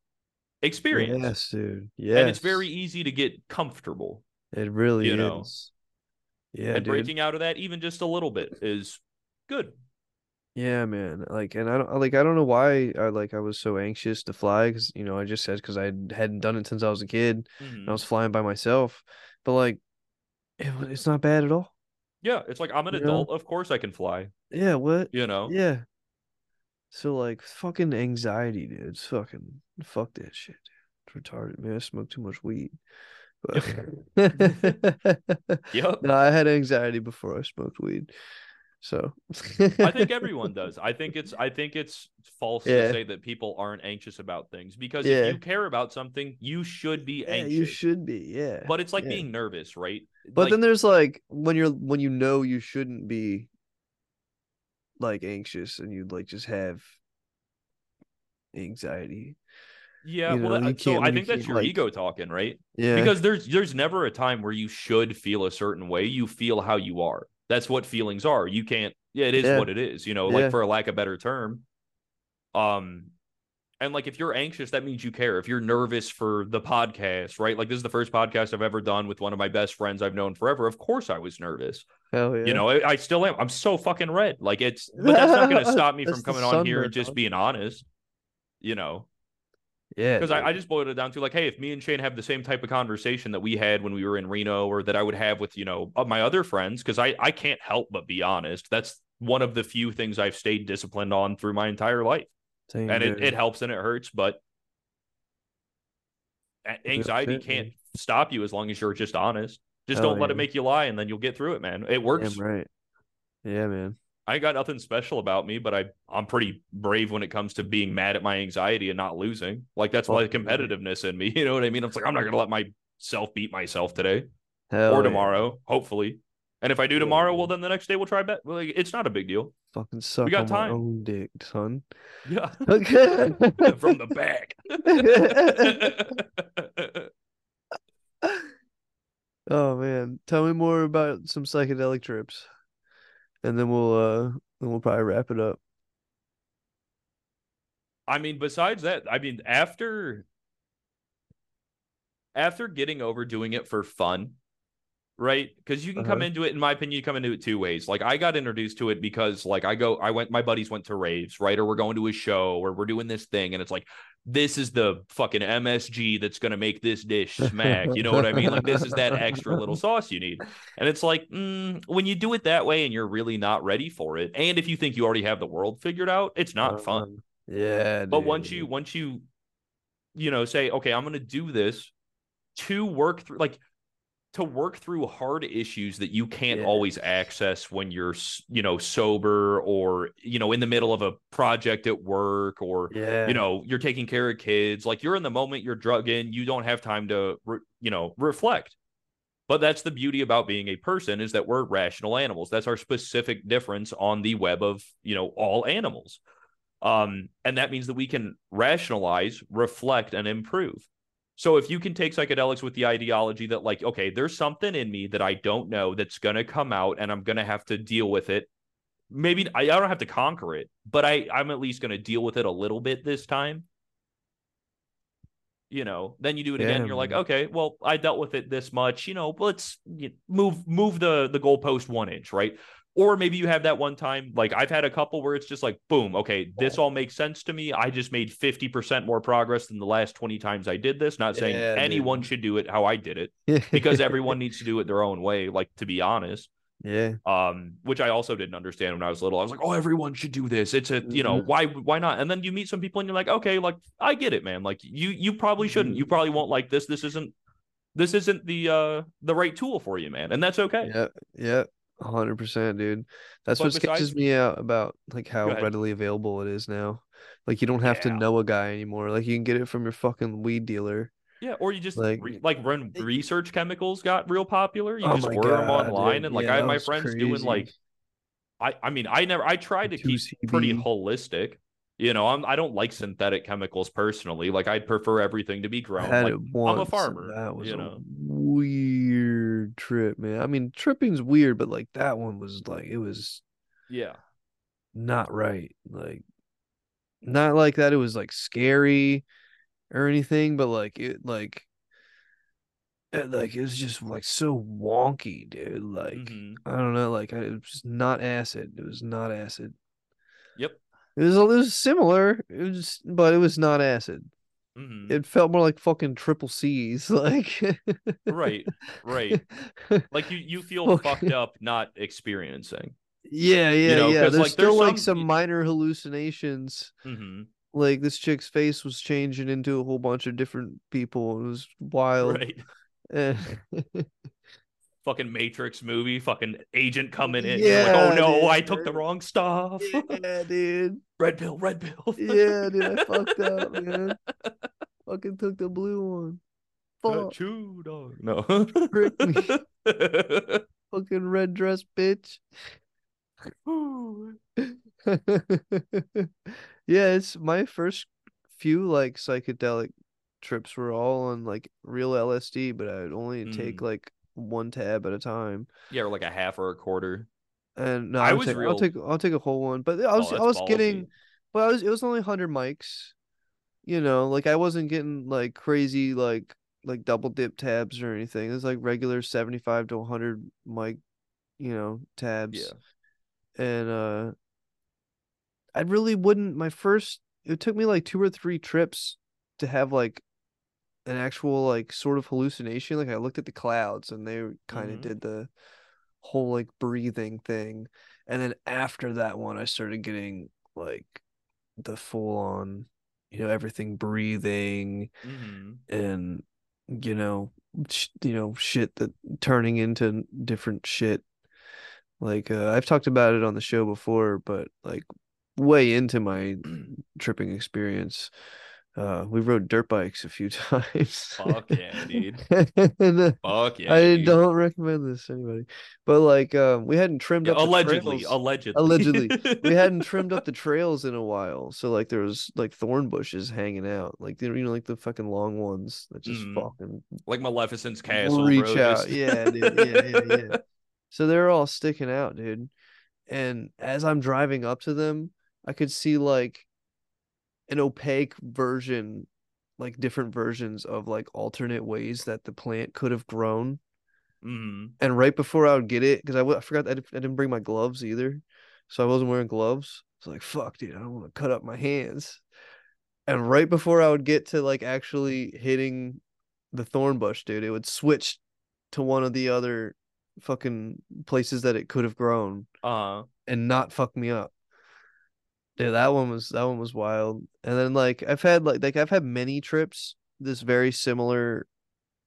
experience Yes, dude. Yes. and it's very easy to get comfortable It really you know. is. Yeah, and dude. breaking out of that even just a little bit is good. Yeah, man. Like, and I don't like. I don't know why I like. I was so anxious to fly because you know I just said because I hadn't done it since I was a kid. And I mm-hmm. was flying by myself, but like, it, it's not bad at all. Yeah, it's like I'm an You know? adult. Of course I can fly. Yeah. What? You know. Yeah. So like, fucking anxiety, dude. It's fucking fuck that shit, dude. It's retarded, man. I smoke too much weed. Yep. no, I had anxiety before I smoked weed. So I think everyone does. I think it's I think it's false Yeah. to say that people aren't anxious about things because Yeah. if you care about something, you should be yeah, anxious. you should be, yeah. But it's like yeah. being nervous, right? But Like, then there's like when you're when you know you shouldn't be like anxious and you like just have anxiety. Yeah, you well, know, you so I think that's your like- ego talking, right? Yeah. Because there's there's never a time where you should feel a certain way. You feel how you are. That's what feelings are. You can't. Yeah, it is Yeah. what it is. You know, Yeah. like for a lack of better term. Um, and like if you're anxious, that means you care. If you're nervous for the podcast, right? Like this is the first podcast I've ever done with one of my best friends I've known forever. Of course, I was nervous. Hell yeah. You know, I, I still am. I'm so fucking red. Like it's, but that's not going to stop me from coming on here and just being honest. You know, yeah. because I, I just boiled it down to like, hey, if me and Shane have the same type of conversation that we had when we were in Reno, or that I would have with you know uh, my other friends, because I I can't help but be honest. That's one of the few things I've stayed disciplined on through my entire life, Same, and it, it helps and it hurts, but anxiety can't man. stop you as long as you're just honest. Just Hell don't let it make you lie, and then you'll get through it, man. It works. Damn right. Yeah, man. I ain't got nothing special about me, but I I'm pretty brave when it comes to being mad at my anxiety and not losing. Like that's oh, why the competitiveness in me. You know what I mean? I'm like I'm not gonna let myself beat myself today Hell or yeah. tomorrow, hopefully. And if I do tomorrow, well then the next day we'll try bet. Like, it's not a big deal. Fucking suck we got on time. my own dick, son. Yeah, Okay. from the back. oh man, tell me more about some psychedelic trips, and then we'll uh, then we'll probably wrap it up. I mean, besides that, I mean, after after getting over doing it for fun, right? Because you can come Uh-huh. into it, in my opinion, you come into it two ways. Like I got introduced to it because like I go, I went, my buddies went to raves, right? Or we're going to a show or we're doing this thing, and it's like, this is the fucking MSG that's gonna make this dish smack. You know what I mean? Like this is that extra little sauce you need. And it's like, mm, when you do it that way and you're really not ready for it, and if you think you already have the world figured out, it's not fun. Um, Yeah, But once you once you you know say, okay, I'm gonna do this to work through like to work through hard issues that you can't Yeah. always access when you're you know sober or you know in the middle of a project at work or yeah, you know you're taking care of kids. Like you're in the moment you're drugging you don't have time to re- you know reflect. But that's the beauty about being a person is that we're rational animals. That's our specific difference on the web of you know all animals. Um and that means that we can rationalize reflect and improve so if you can take psychedelics with the ideology that like okay there's something in me that i don't know that's going to come out and i'm going to have to deal with it. Maybe I, I don't have to conquer it but i i'm at least going to deal with it a little bit this time. You know then you do it again Yeah, and you're like okay well i dealt with it this much you know let's move move the the goalpost one inch right or maybe you have that one time like i've had a couple where it's just like boom okay this all makes sense to me. I just made 50% more progress than the last 20 times i did this. Not saying Yeah, dude. anyone should do it how i did it because everyone needs to do it their own way like to be honest. Yeah, um which i also didn't understand when i was little. I was like oh everyone should do this. It's a you know Mhm. why why not? And then you meet some people and you're like okay like i get it man. Like you you probably shouldn't. Mm-hmm. you probably won't like this. This isn't this isn't the uh the right tool for you man. And that's okay. Yeah, yeah, hundred percent, dude. That's But what sketches me out about like how readily available it is now. Like you don't have to know a guy anymore. Like you can get it from your fucking weed dealer. yeah or you just Like- re- like when research chemicals got real popular you Oh just order them online dude. and like Yeah, i have that my friends doing like I I mean I never I tried to keep pretty holistic. You know, I'm I don't like synthetic chemicals personally. Like I'd prefer everything to be grown. Like once. and farmer, That was you a know. weird trip, man. I mean, tripping's weird, but like that one was like it was yeah. not right. Like not like that it was like scary or anything, but like it like it, like it was just like so wonky, dude. Like Mhm. I don't know, like I, it was just not acid. It was not acid. It was it was similar, it was but it was not acid. Mhm. It felt more like fucking triple C's, like Right. Right. Like you you feel Fuck. fucked up not experiencing. Yeah, yeah, know, yeah. There's like, there's still like some- some minor hallucinations. hmm Like this chick's face was changing into a whole bunch of different people. It was wild. Right. Fucking Matrix movie, fucking agent coming in. You're like, oh no, dude. I took the wrong stuff. Yeah, dude. red pill, red pill. Yeah, dude, I fucked up, man. Fucking took the blue one. Fuck. Got you, dog. No. Fucking red dress bitch. yeah, it's my first few like psychedelic trips were all on like real LSD, but I'd only take Mm. like one tab at a time. yeah, or like a half or a quarter. And no, I I was take, real- I'll take I'll take a whole one. But I Oh, was I that's was getting but I was it was only hundred mics. You know, like I wasn't getting like crazy like like double dip tabs or anything. It was like regular seventy five to hundred mic, you know, tabs. Yeah. And uh I really wouldn't my first it took me like two or three trips to have like an actual like sort of hallucination. Like I looked at the clouds and they kind of Mhm. did the whole like breathing thing. And then after that one I started getting like the full on, you know, everything breathing hmm and you know, sh- you know, shit that turning into different shit. Like uh, I've talked about it on the show before, but like way into my tripping experience, uh, we rode dirt bikes a few times. Fuck yeah, dude. and, uh, Fuck yeah. I dude. don't recommend this to anybody, but like um, we hadn't trimmed Yeah, up the allegedly, trails. allegedly, Allegedly. we hadn't trimmed up the trails in a while, so like there was like thorn bushes hanging out, like you know, like the fucking long ones that just Mhm. fucking like Maleficent's castle. reach bro, out. just- Yeah, dude. Yeah, yeah, yeah. So they're all sticking out, dude. And as I'm driving up to them, I could see like an opaque version, like different versions of like alternate ways that the plant could have grown. Mhm. And right before I would get it, because I, w- I forgot I, I didn't bring my gloves either, so I wasn't wearing gloves. It's like fuck, dude, I don't want to cut up my hands. And right before I would get to like actually hitting the thorn bush, dude, it would switch to one of the other fucking places that it could have grown Uh, and not fuck me up. Dude, that one was that one was wild. And then like I've had like like I've had many trips this very similar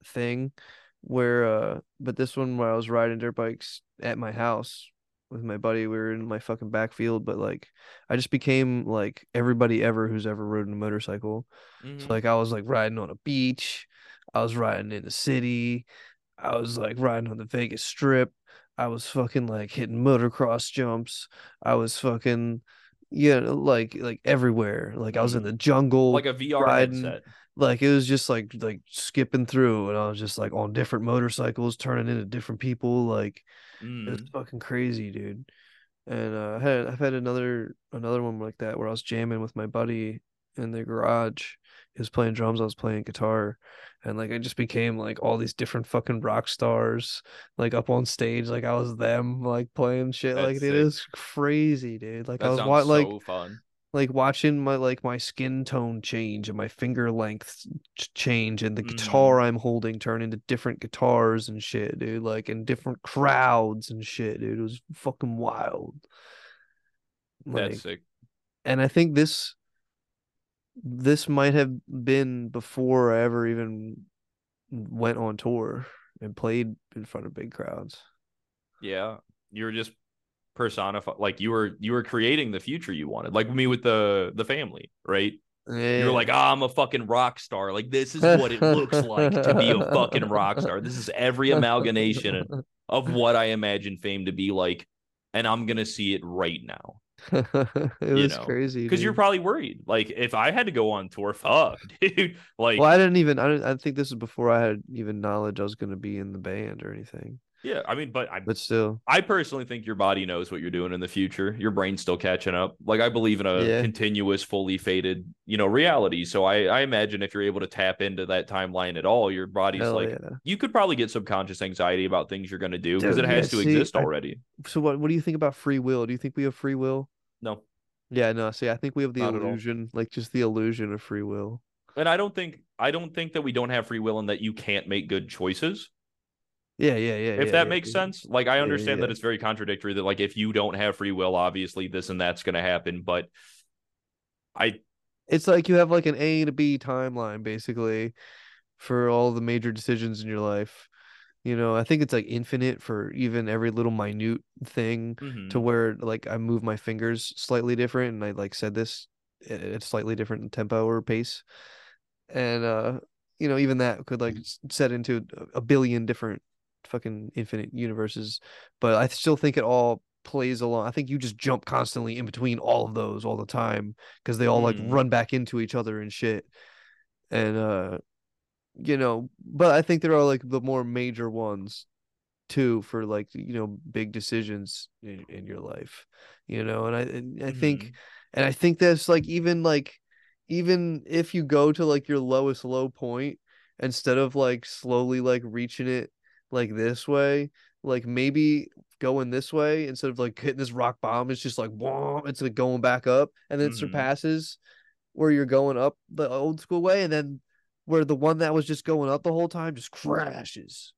thing where uh but this one where I was riding dirt bikes at my house with my buddy, we were in my fucking backfield, but like I just became like everybody ever who's ever ridden a motorcycle. So mhm. like I was like riding on a beach, I was riding in the city, I was like riding on the Vegas Strip, I was fucking like hitting motocross jumps, I was fucking yeah, like like everywhere. Like I was in Mhm. the jungle, like a VR riding- headset. like it was just like like skipping through, and I was just like on different motorcycles, turning into different people. Like it was Mm. fucking crazy, dude. And uh, I had I've had another another one like that where I was jamming with my buddy in the garage. Was playing drums, I was playing guitar, and like I just became like all these different fucking rock stars, like up on stage, like I was them, like playing shit. like That's dude, it was crazy, dude. Like That I was wa- like fun. like watching my like my skin tone change and my finger length change and the Mhm. guitar I'm holding turn into different guitars and shit, dude. Like in different crowds and shit, dude. It was fucking wild. Like, That's sick. and I think this this might have been before I ever even went on tour and played in front of big crowds. Yeah, you were just personified. Like you were you were creating the future you wanted. Like me with the the family, right? You were like, ah, I'm a fucking rock star. Like this is what it looks like to be a fucking rock star. This is every amalgamation of what I imagine fame to be like, and I'm gonna see it right now. it was know, crazy Because you're probably worried. Like if I had to go on tour, fuck, dude. Like Well, I didn't even. I didn't. I think this is before I had even knowledge I was going to be in the band or anything. yeah, I mean, but I But still, I personally think your body knows what you're doing in the future. Your brain's still catching up. Like I believe in a Yeah. continuous, fully faded, you know, reality. So I, I imagine if you're able to tap into that timeline at all, your body's hell like yeah. you could probably get subconscious anxiety about things you're gonna do because it has yeah, to see, exist I- already. So what? What do you think about free will? Do you think we have free will? No. Yeah, no. See, I think we have the Not illusion, like just the illusion of free will. And I don't think I don't think that we don't have free will and that you can't make good choices. Yeah, yeah, yeah. if yeah, that yeah, makes dude. sense. Like I yeah, understand that it's very contradictory that like if you don't have free will, obviously this and that's gonna happen. But I It's like you have like an A to B timeline basically for all the major decisions in your life. You know, I think it's like infinite for even every little minute thing Mhm. to where like I move my fingers slightly different and I like said this at a slightly different tempo or pace. And uh you know, even that could like set into a- billion different fucking infinite universes, but I still think it all plays along. I think you just jump constantly in between all of those all the time because they all like Mm. run back into each other and shit. And uh you know, but I think there are like the more major ones too for like you know big decisions in, in your life you know and i and i think Mhm. and i think that's like even like even if you go to like your lowest low point instead of like slowly like reaching it like this way like maybe going this way instead of like hitting this rock bottom it's just like whoa, it's like going back up and then it Mhm. surpasses where you're going up the old school way and then where the one that was just going up the whole time just crashes it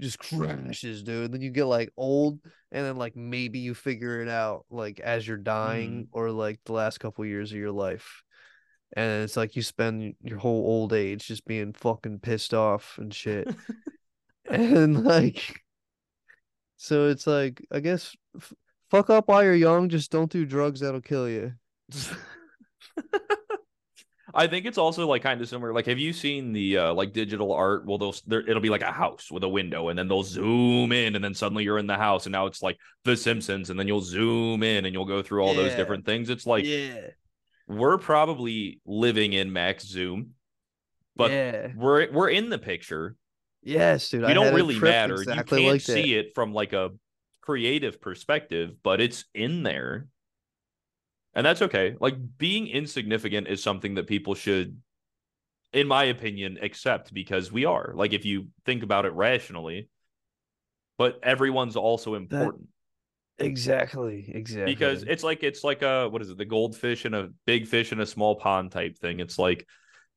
just crashes, dude. Then you get like old, and then like maybe you figure it out like as you're dying mm-hmm. or like the last couple years of your life. And it's like you spend your whole old age just being fucking pissed off and shit. and like, so it's like, I guess, f- fuck up while you're young. Just don't do drugs that'll kill you. I think it's also like kind of similar. Like, have you seen the uh, like digital art? Well, they'll there, it'll be like a house with a window, and then they'll zoom in, and then suddenly you're in the house, and now it's like The Simpsons, and then you'll zoom in, and you'll go through all those different things. It's like yeah. we're probably living in max zoom, but yeah. we're we're in the picture. Yes, dude. We I don't really matter. Exactly you can't like see it from like a creative perspective, but it's in there. And that's okay. Like being insignificant is something that people should, in my opinion, accept because we are. Like if you think about it rationally, but everyone's also important Exactly. Exactly. because it's like it's like a what is it the goldfish and a big fish in a small pond type thing it's like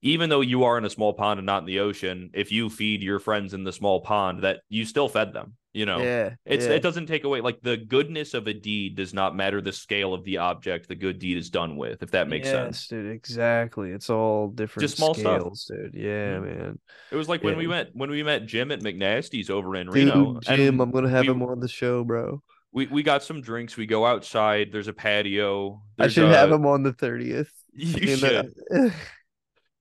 even though you are in a small pond and not in the ocean if you feed your friends in the small pond that you still fed them you know yeah. it's yeah. it doesn't take away like the goodness of a deed does not matter the scale of the object the good deed is done with if that makes yes, sense dude. Exactly. It's all different just small stuff. dude. Yeah, Mhm. man. it was like when we met when we met jim at mcnasty's over in Dude, reno Jim, I'm gonna have we, him on the show, bro. we we got some drinks we go outside there's a patio I should a, have him on the thirtieth. you should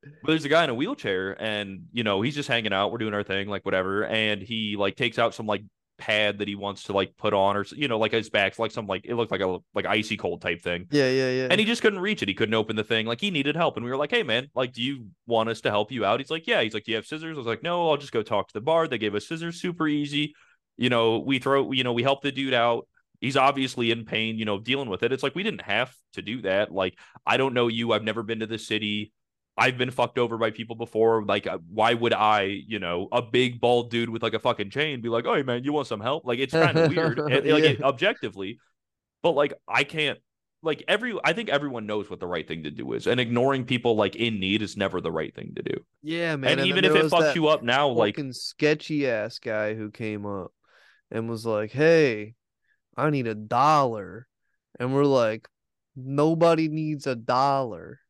But there's a guy in a wheelchair, and you know he's just hanging out. We're doing our thing, like whatever. And he like takes out some like pad that he wants to like put on, or you know, like his back, like some like it looked like a like icy cold type thing. yeah, yeah, yeah. And he just couldn't reach it. He couldn't open the thing. Like he needed help, and we were like, "Hey man, like, do you want us to help you out?" He's like, "Yeah." He's like, "Do you have scissors?" I was like, "No, I'll just go talk to the bar." They gave us scissors, super easy. You know, we throw, you know, we help the dude out. He's obviously in pain, you know, dealing with it. It's like we didn't have to do that. Like I don't know you. I've never been to the city. I've been fucked over by people before. Like, uh, why would I, you know, a big bald dude with like a fucking chain be like, oh, hey, man, you want some help? Like, it's kind of weird, and, like, Yeah. it- objectively. But like, I can't, like, every, I think everyone knows what the right thing to do is, and ignoring people like in need is never the right thing to do. yeah, man. and then even if it fucks you up now, like, fucking sketchy ass guy who came up and was like, "Hey, I need a dollar," and we're like, "Nobody needs a dollar.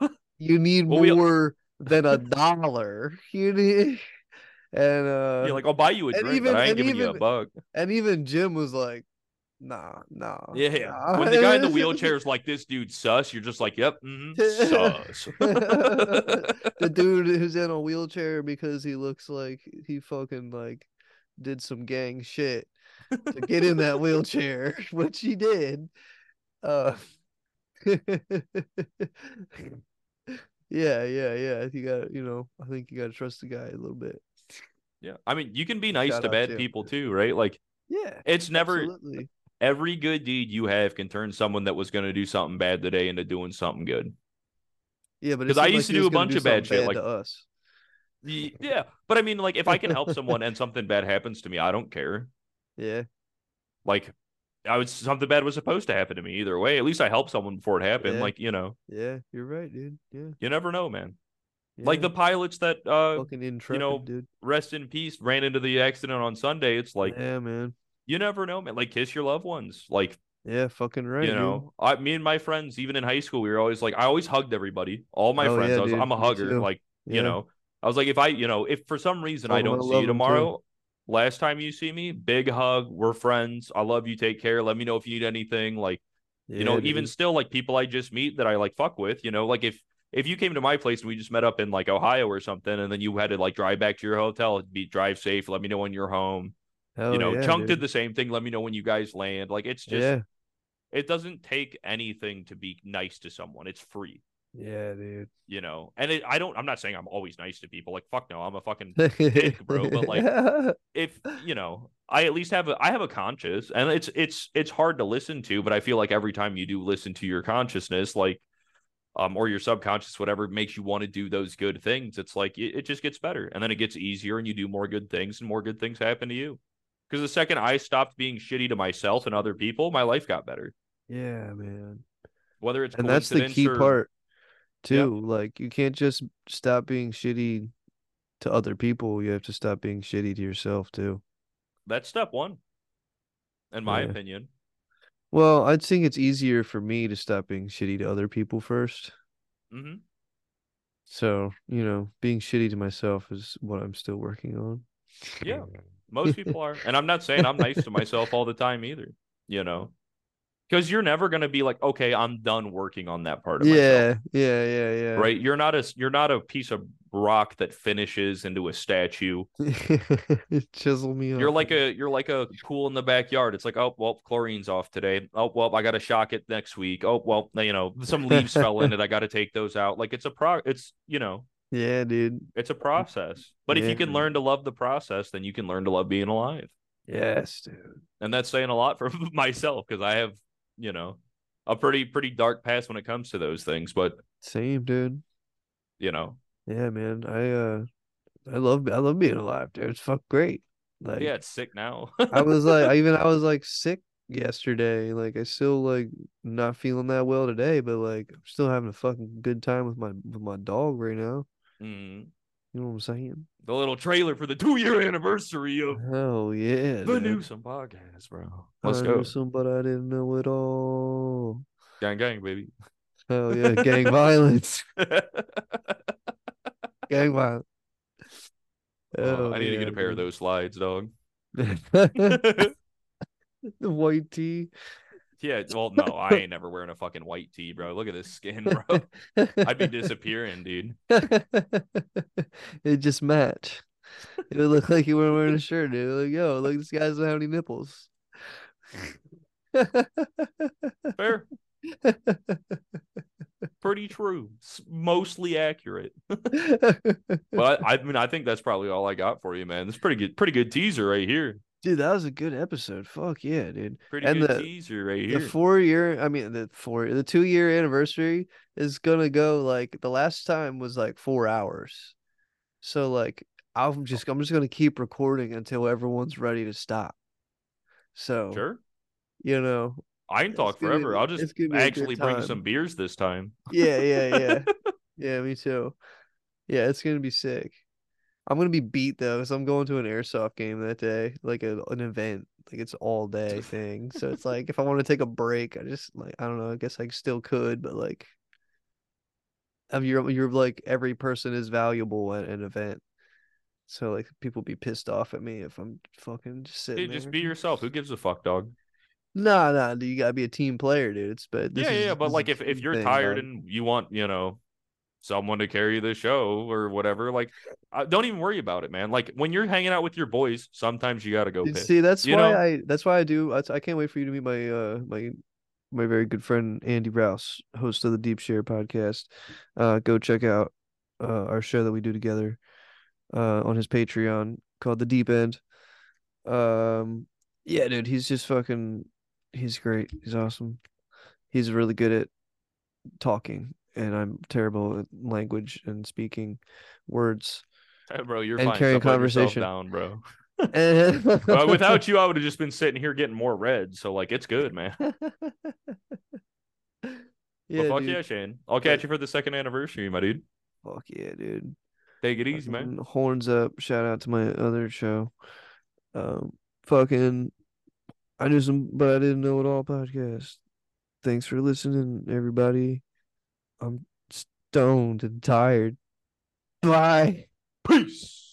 You need Well, we- more than a dollar. You need." And uh, you're like, I'll buy you a drink, even- but I ain't and giving you a even- buck. and even Jim was like, "Nah, nah." Yeah, yeah. nah." When the guy in the wheelchair is like, this dude sus, you're just like, yep, mm sus. the dude who's in a wheelchair because he looks like he fucking like did some gang shit to get in that wheelchair, which he did. Uh Yeah, yeah, yeah. You got you know, I think you gotta trust the guy a little bit. yeah. I mean, you can be nice Shout to bad Jim. people too, right? Like, Yeah. it's never, Absolutely. every good deed you have can turn someone that was going to do something bad today into doing something good. Yeah, but it 'Cause I used like to do a bunch of bad shit, like- to us. Yeah. But I mean, like, if I can help someone and something bad happens to me, I don't care. Yeah. Like, I was something bad was supposed to happen to me either way. At least I helped someone before it happened. Yeah. Like, you know, Yeah, you're right, dude. Yeah. you never know, man. Like the pilots that uh fucking intrepid, know, dude. rest in peace ran into the accident on Sunday. It's like yeah, man. you never know, man. Like kiss your loved ones. Like Yeah, fucking right. you know, I me and my friends, even in high school, we were always like, I always hugged everybody, all my Oh, friends. yeah, I was, dude. I'm a hugger. Like dude. you know, I was like, if I, you know, if for some reason I I don't see you tomorrow, last time you see me, big hug. We're friends. I love you. Take care. Let me know if you need anything. Like, you know, Yeah, even still, like people I just meet that I like fuck with, you know, like if if you came to my place and we just met up in like Ohio or something, and then you had to like drive back to your hotel, it'd be drive safe. Let me know when you're home. Hell you know, yeah, Chunk dude. did the same thing. Let me know when you guys land. Like it's just yeah, it doesn't take anything to be nice to someone. It's free, yeah, dude. you know. And it, I don't. I'm not saying I'm always nice to people. Like fuck no, I'm a fucking dick, bro, but, like, if you know i at least have a i have a conscience and it's it's it's hard to listen to but i feel like every time you do listen to your consciousness like um or your subconscious whatever makes you want to do those good things it's like it, it just gets better and then it gets easier and you do more good things and more good things happen to you because the second i stopped being shitty to myself and other people my life got better yeah, man. whether it's And that's the key or- part too. Like you can't just stop being shitty to other people. You have to stop being shitty to yourself too. that's step one in my Yeah. opinion Well, I'd think it's easier for me to stop being shitty to other people first. mm-hmm. So, you know, being shitty to myself is what I'm still working on. Yeah. Most people are. And I'm not saying I'm nice to myself all the time either, you know. Because you're never gonna be like, okay, I'm done working on that part of myself. Yeah, yeah, yeah, yeah. Right. You're not a you're not a piece of rock that finishes into a statue. Chisel me. You're like a you're like a pool in the backyard. It's like, oh well, chlorine's off today. Oh well, I gotta shock it next week. Oh well, you know, some leaves fell in it. I gotta take those out. Like it's a pro it's you know, Yeah, dude. it's a process. But if you can Yeah. learn to love the process, then you can learn to love being alive. Yes, dude. and that's saying a lot for myself because I have, you know, a pretty pretty dark past when it comes to those things. But Same, dude. you know, Yeah, man. I uh I love I love being alive, dude. It's fuck great. Like yeah, it's sick now. I was like I even I was like sick yesterday. Like I still like not feeling that well today, but like I'm still having a fucking good time with my with my dog right now. Mm. You know what I'm saying? the little trailer for the two year anniversary of Hell yeah. the dude. Newsome podcast, bro. Let's I go, knew some, but I didn't know it all. gang, gang, baby. Hell yeah, gang violence. Gang violence. Oh, I need to get a pair of those slides, dog. the white tee. Yeah, well, no, I ain't never wearing a fucking white tee, bro. Look at this skin, bro. I'd be disappearing, dude. it just match. It would look like you weren't wearing a shirt, dude. Like, yo, look, this guy doesn't have any nipples. Fair, pretty true, mostly accurate. But I, I mean, I think that's probably all I got for you, man. This pretty good, pretty good teaser right here. Dude, that was a good episode. Fuck yeah, dude. Pretty And good the- teaser right here. The four year, I mean, the four, the two year anniversary is gonna go like the last time was like four hours. So like, I'm oh. just, I'm just gonna keep recording until everyone's ready to stop. So, Sure, you know, I can talk forever. be- I'll just gonna be a good actually bring some beers this time. yeah, yeah, yeah, yeah, me too. Yeah, it's gonna be sick. I'm gonna be beat though, because I'm going to an airsoft game that day, like a, an event, like it's all day thing. So it's like if I want to take a break, I just like I don't know. I guess I still could, but like, I mean, you're you're like every person is valuable at an event. So like people be pissed off at me if I'm fucking just sitting Dude, just be yourself. Who gives a fuck, dog? Nah, nah, you gotta be a team player, dude. It's but yeah, is- yeah, but like if, if you're thing, tired dog. and you want, you know, someone to carry the show or whatever, like, uh, don't even worry about it, man. Like when you're hanging out with your boys, sometimes you gotta go piss. See, that's you why know? I that's why I do. I, I can't wait for you to meet my uh my my very good friend Andy Rouse, host of the Deep Share podcast. Uh, go check out uh our show that we do together uh on his Patreon called The Deep End. Um, yeah, dude, he's just fucking. He's great. He's awesome. He's really good at talking, and I'm terrible at language and speaking words. bro, you're and fine. carrying conversation. down, bro. Without you, I would have just been sitting here getting more red. So like, it's good, man. yeah, fuck dude. yeah, Shane. I'll catch you for the second anniversary, my dude. Fuck yeah, dude. Take it easy, man. Horns up. Shout out to my other show. Um, fucking, I knew some, but I didn't know it all podcast. Thanks for listening, everybody. I'm stoned and tired. Bye. Peace.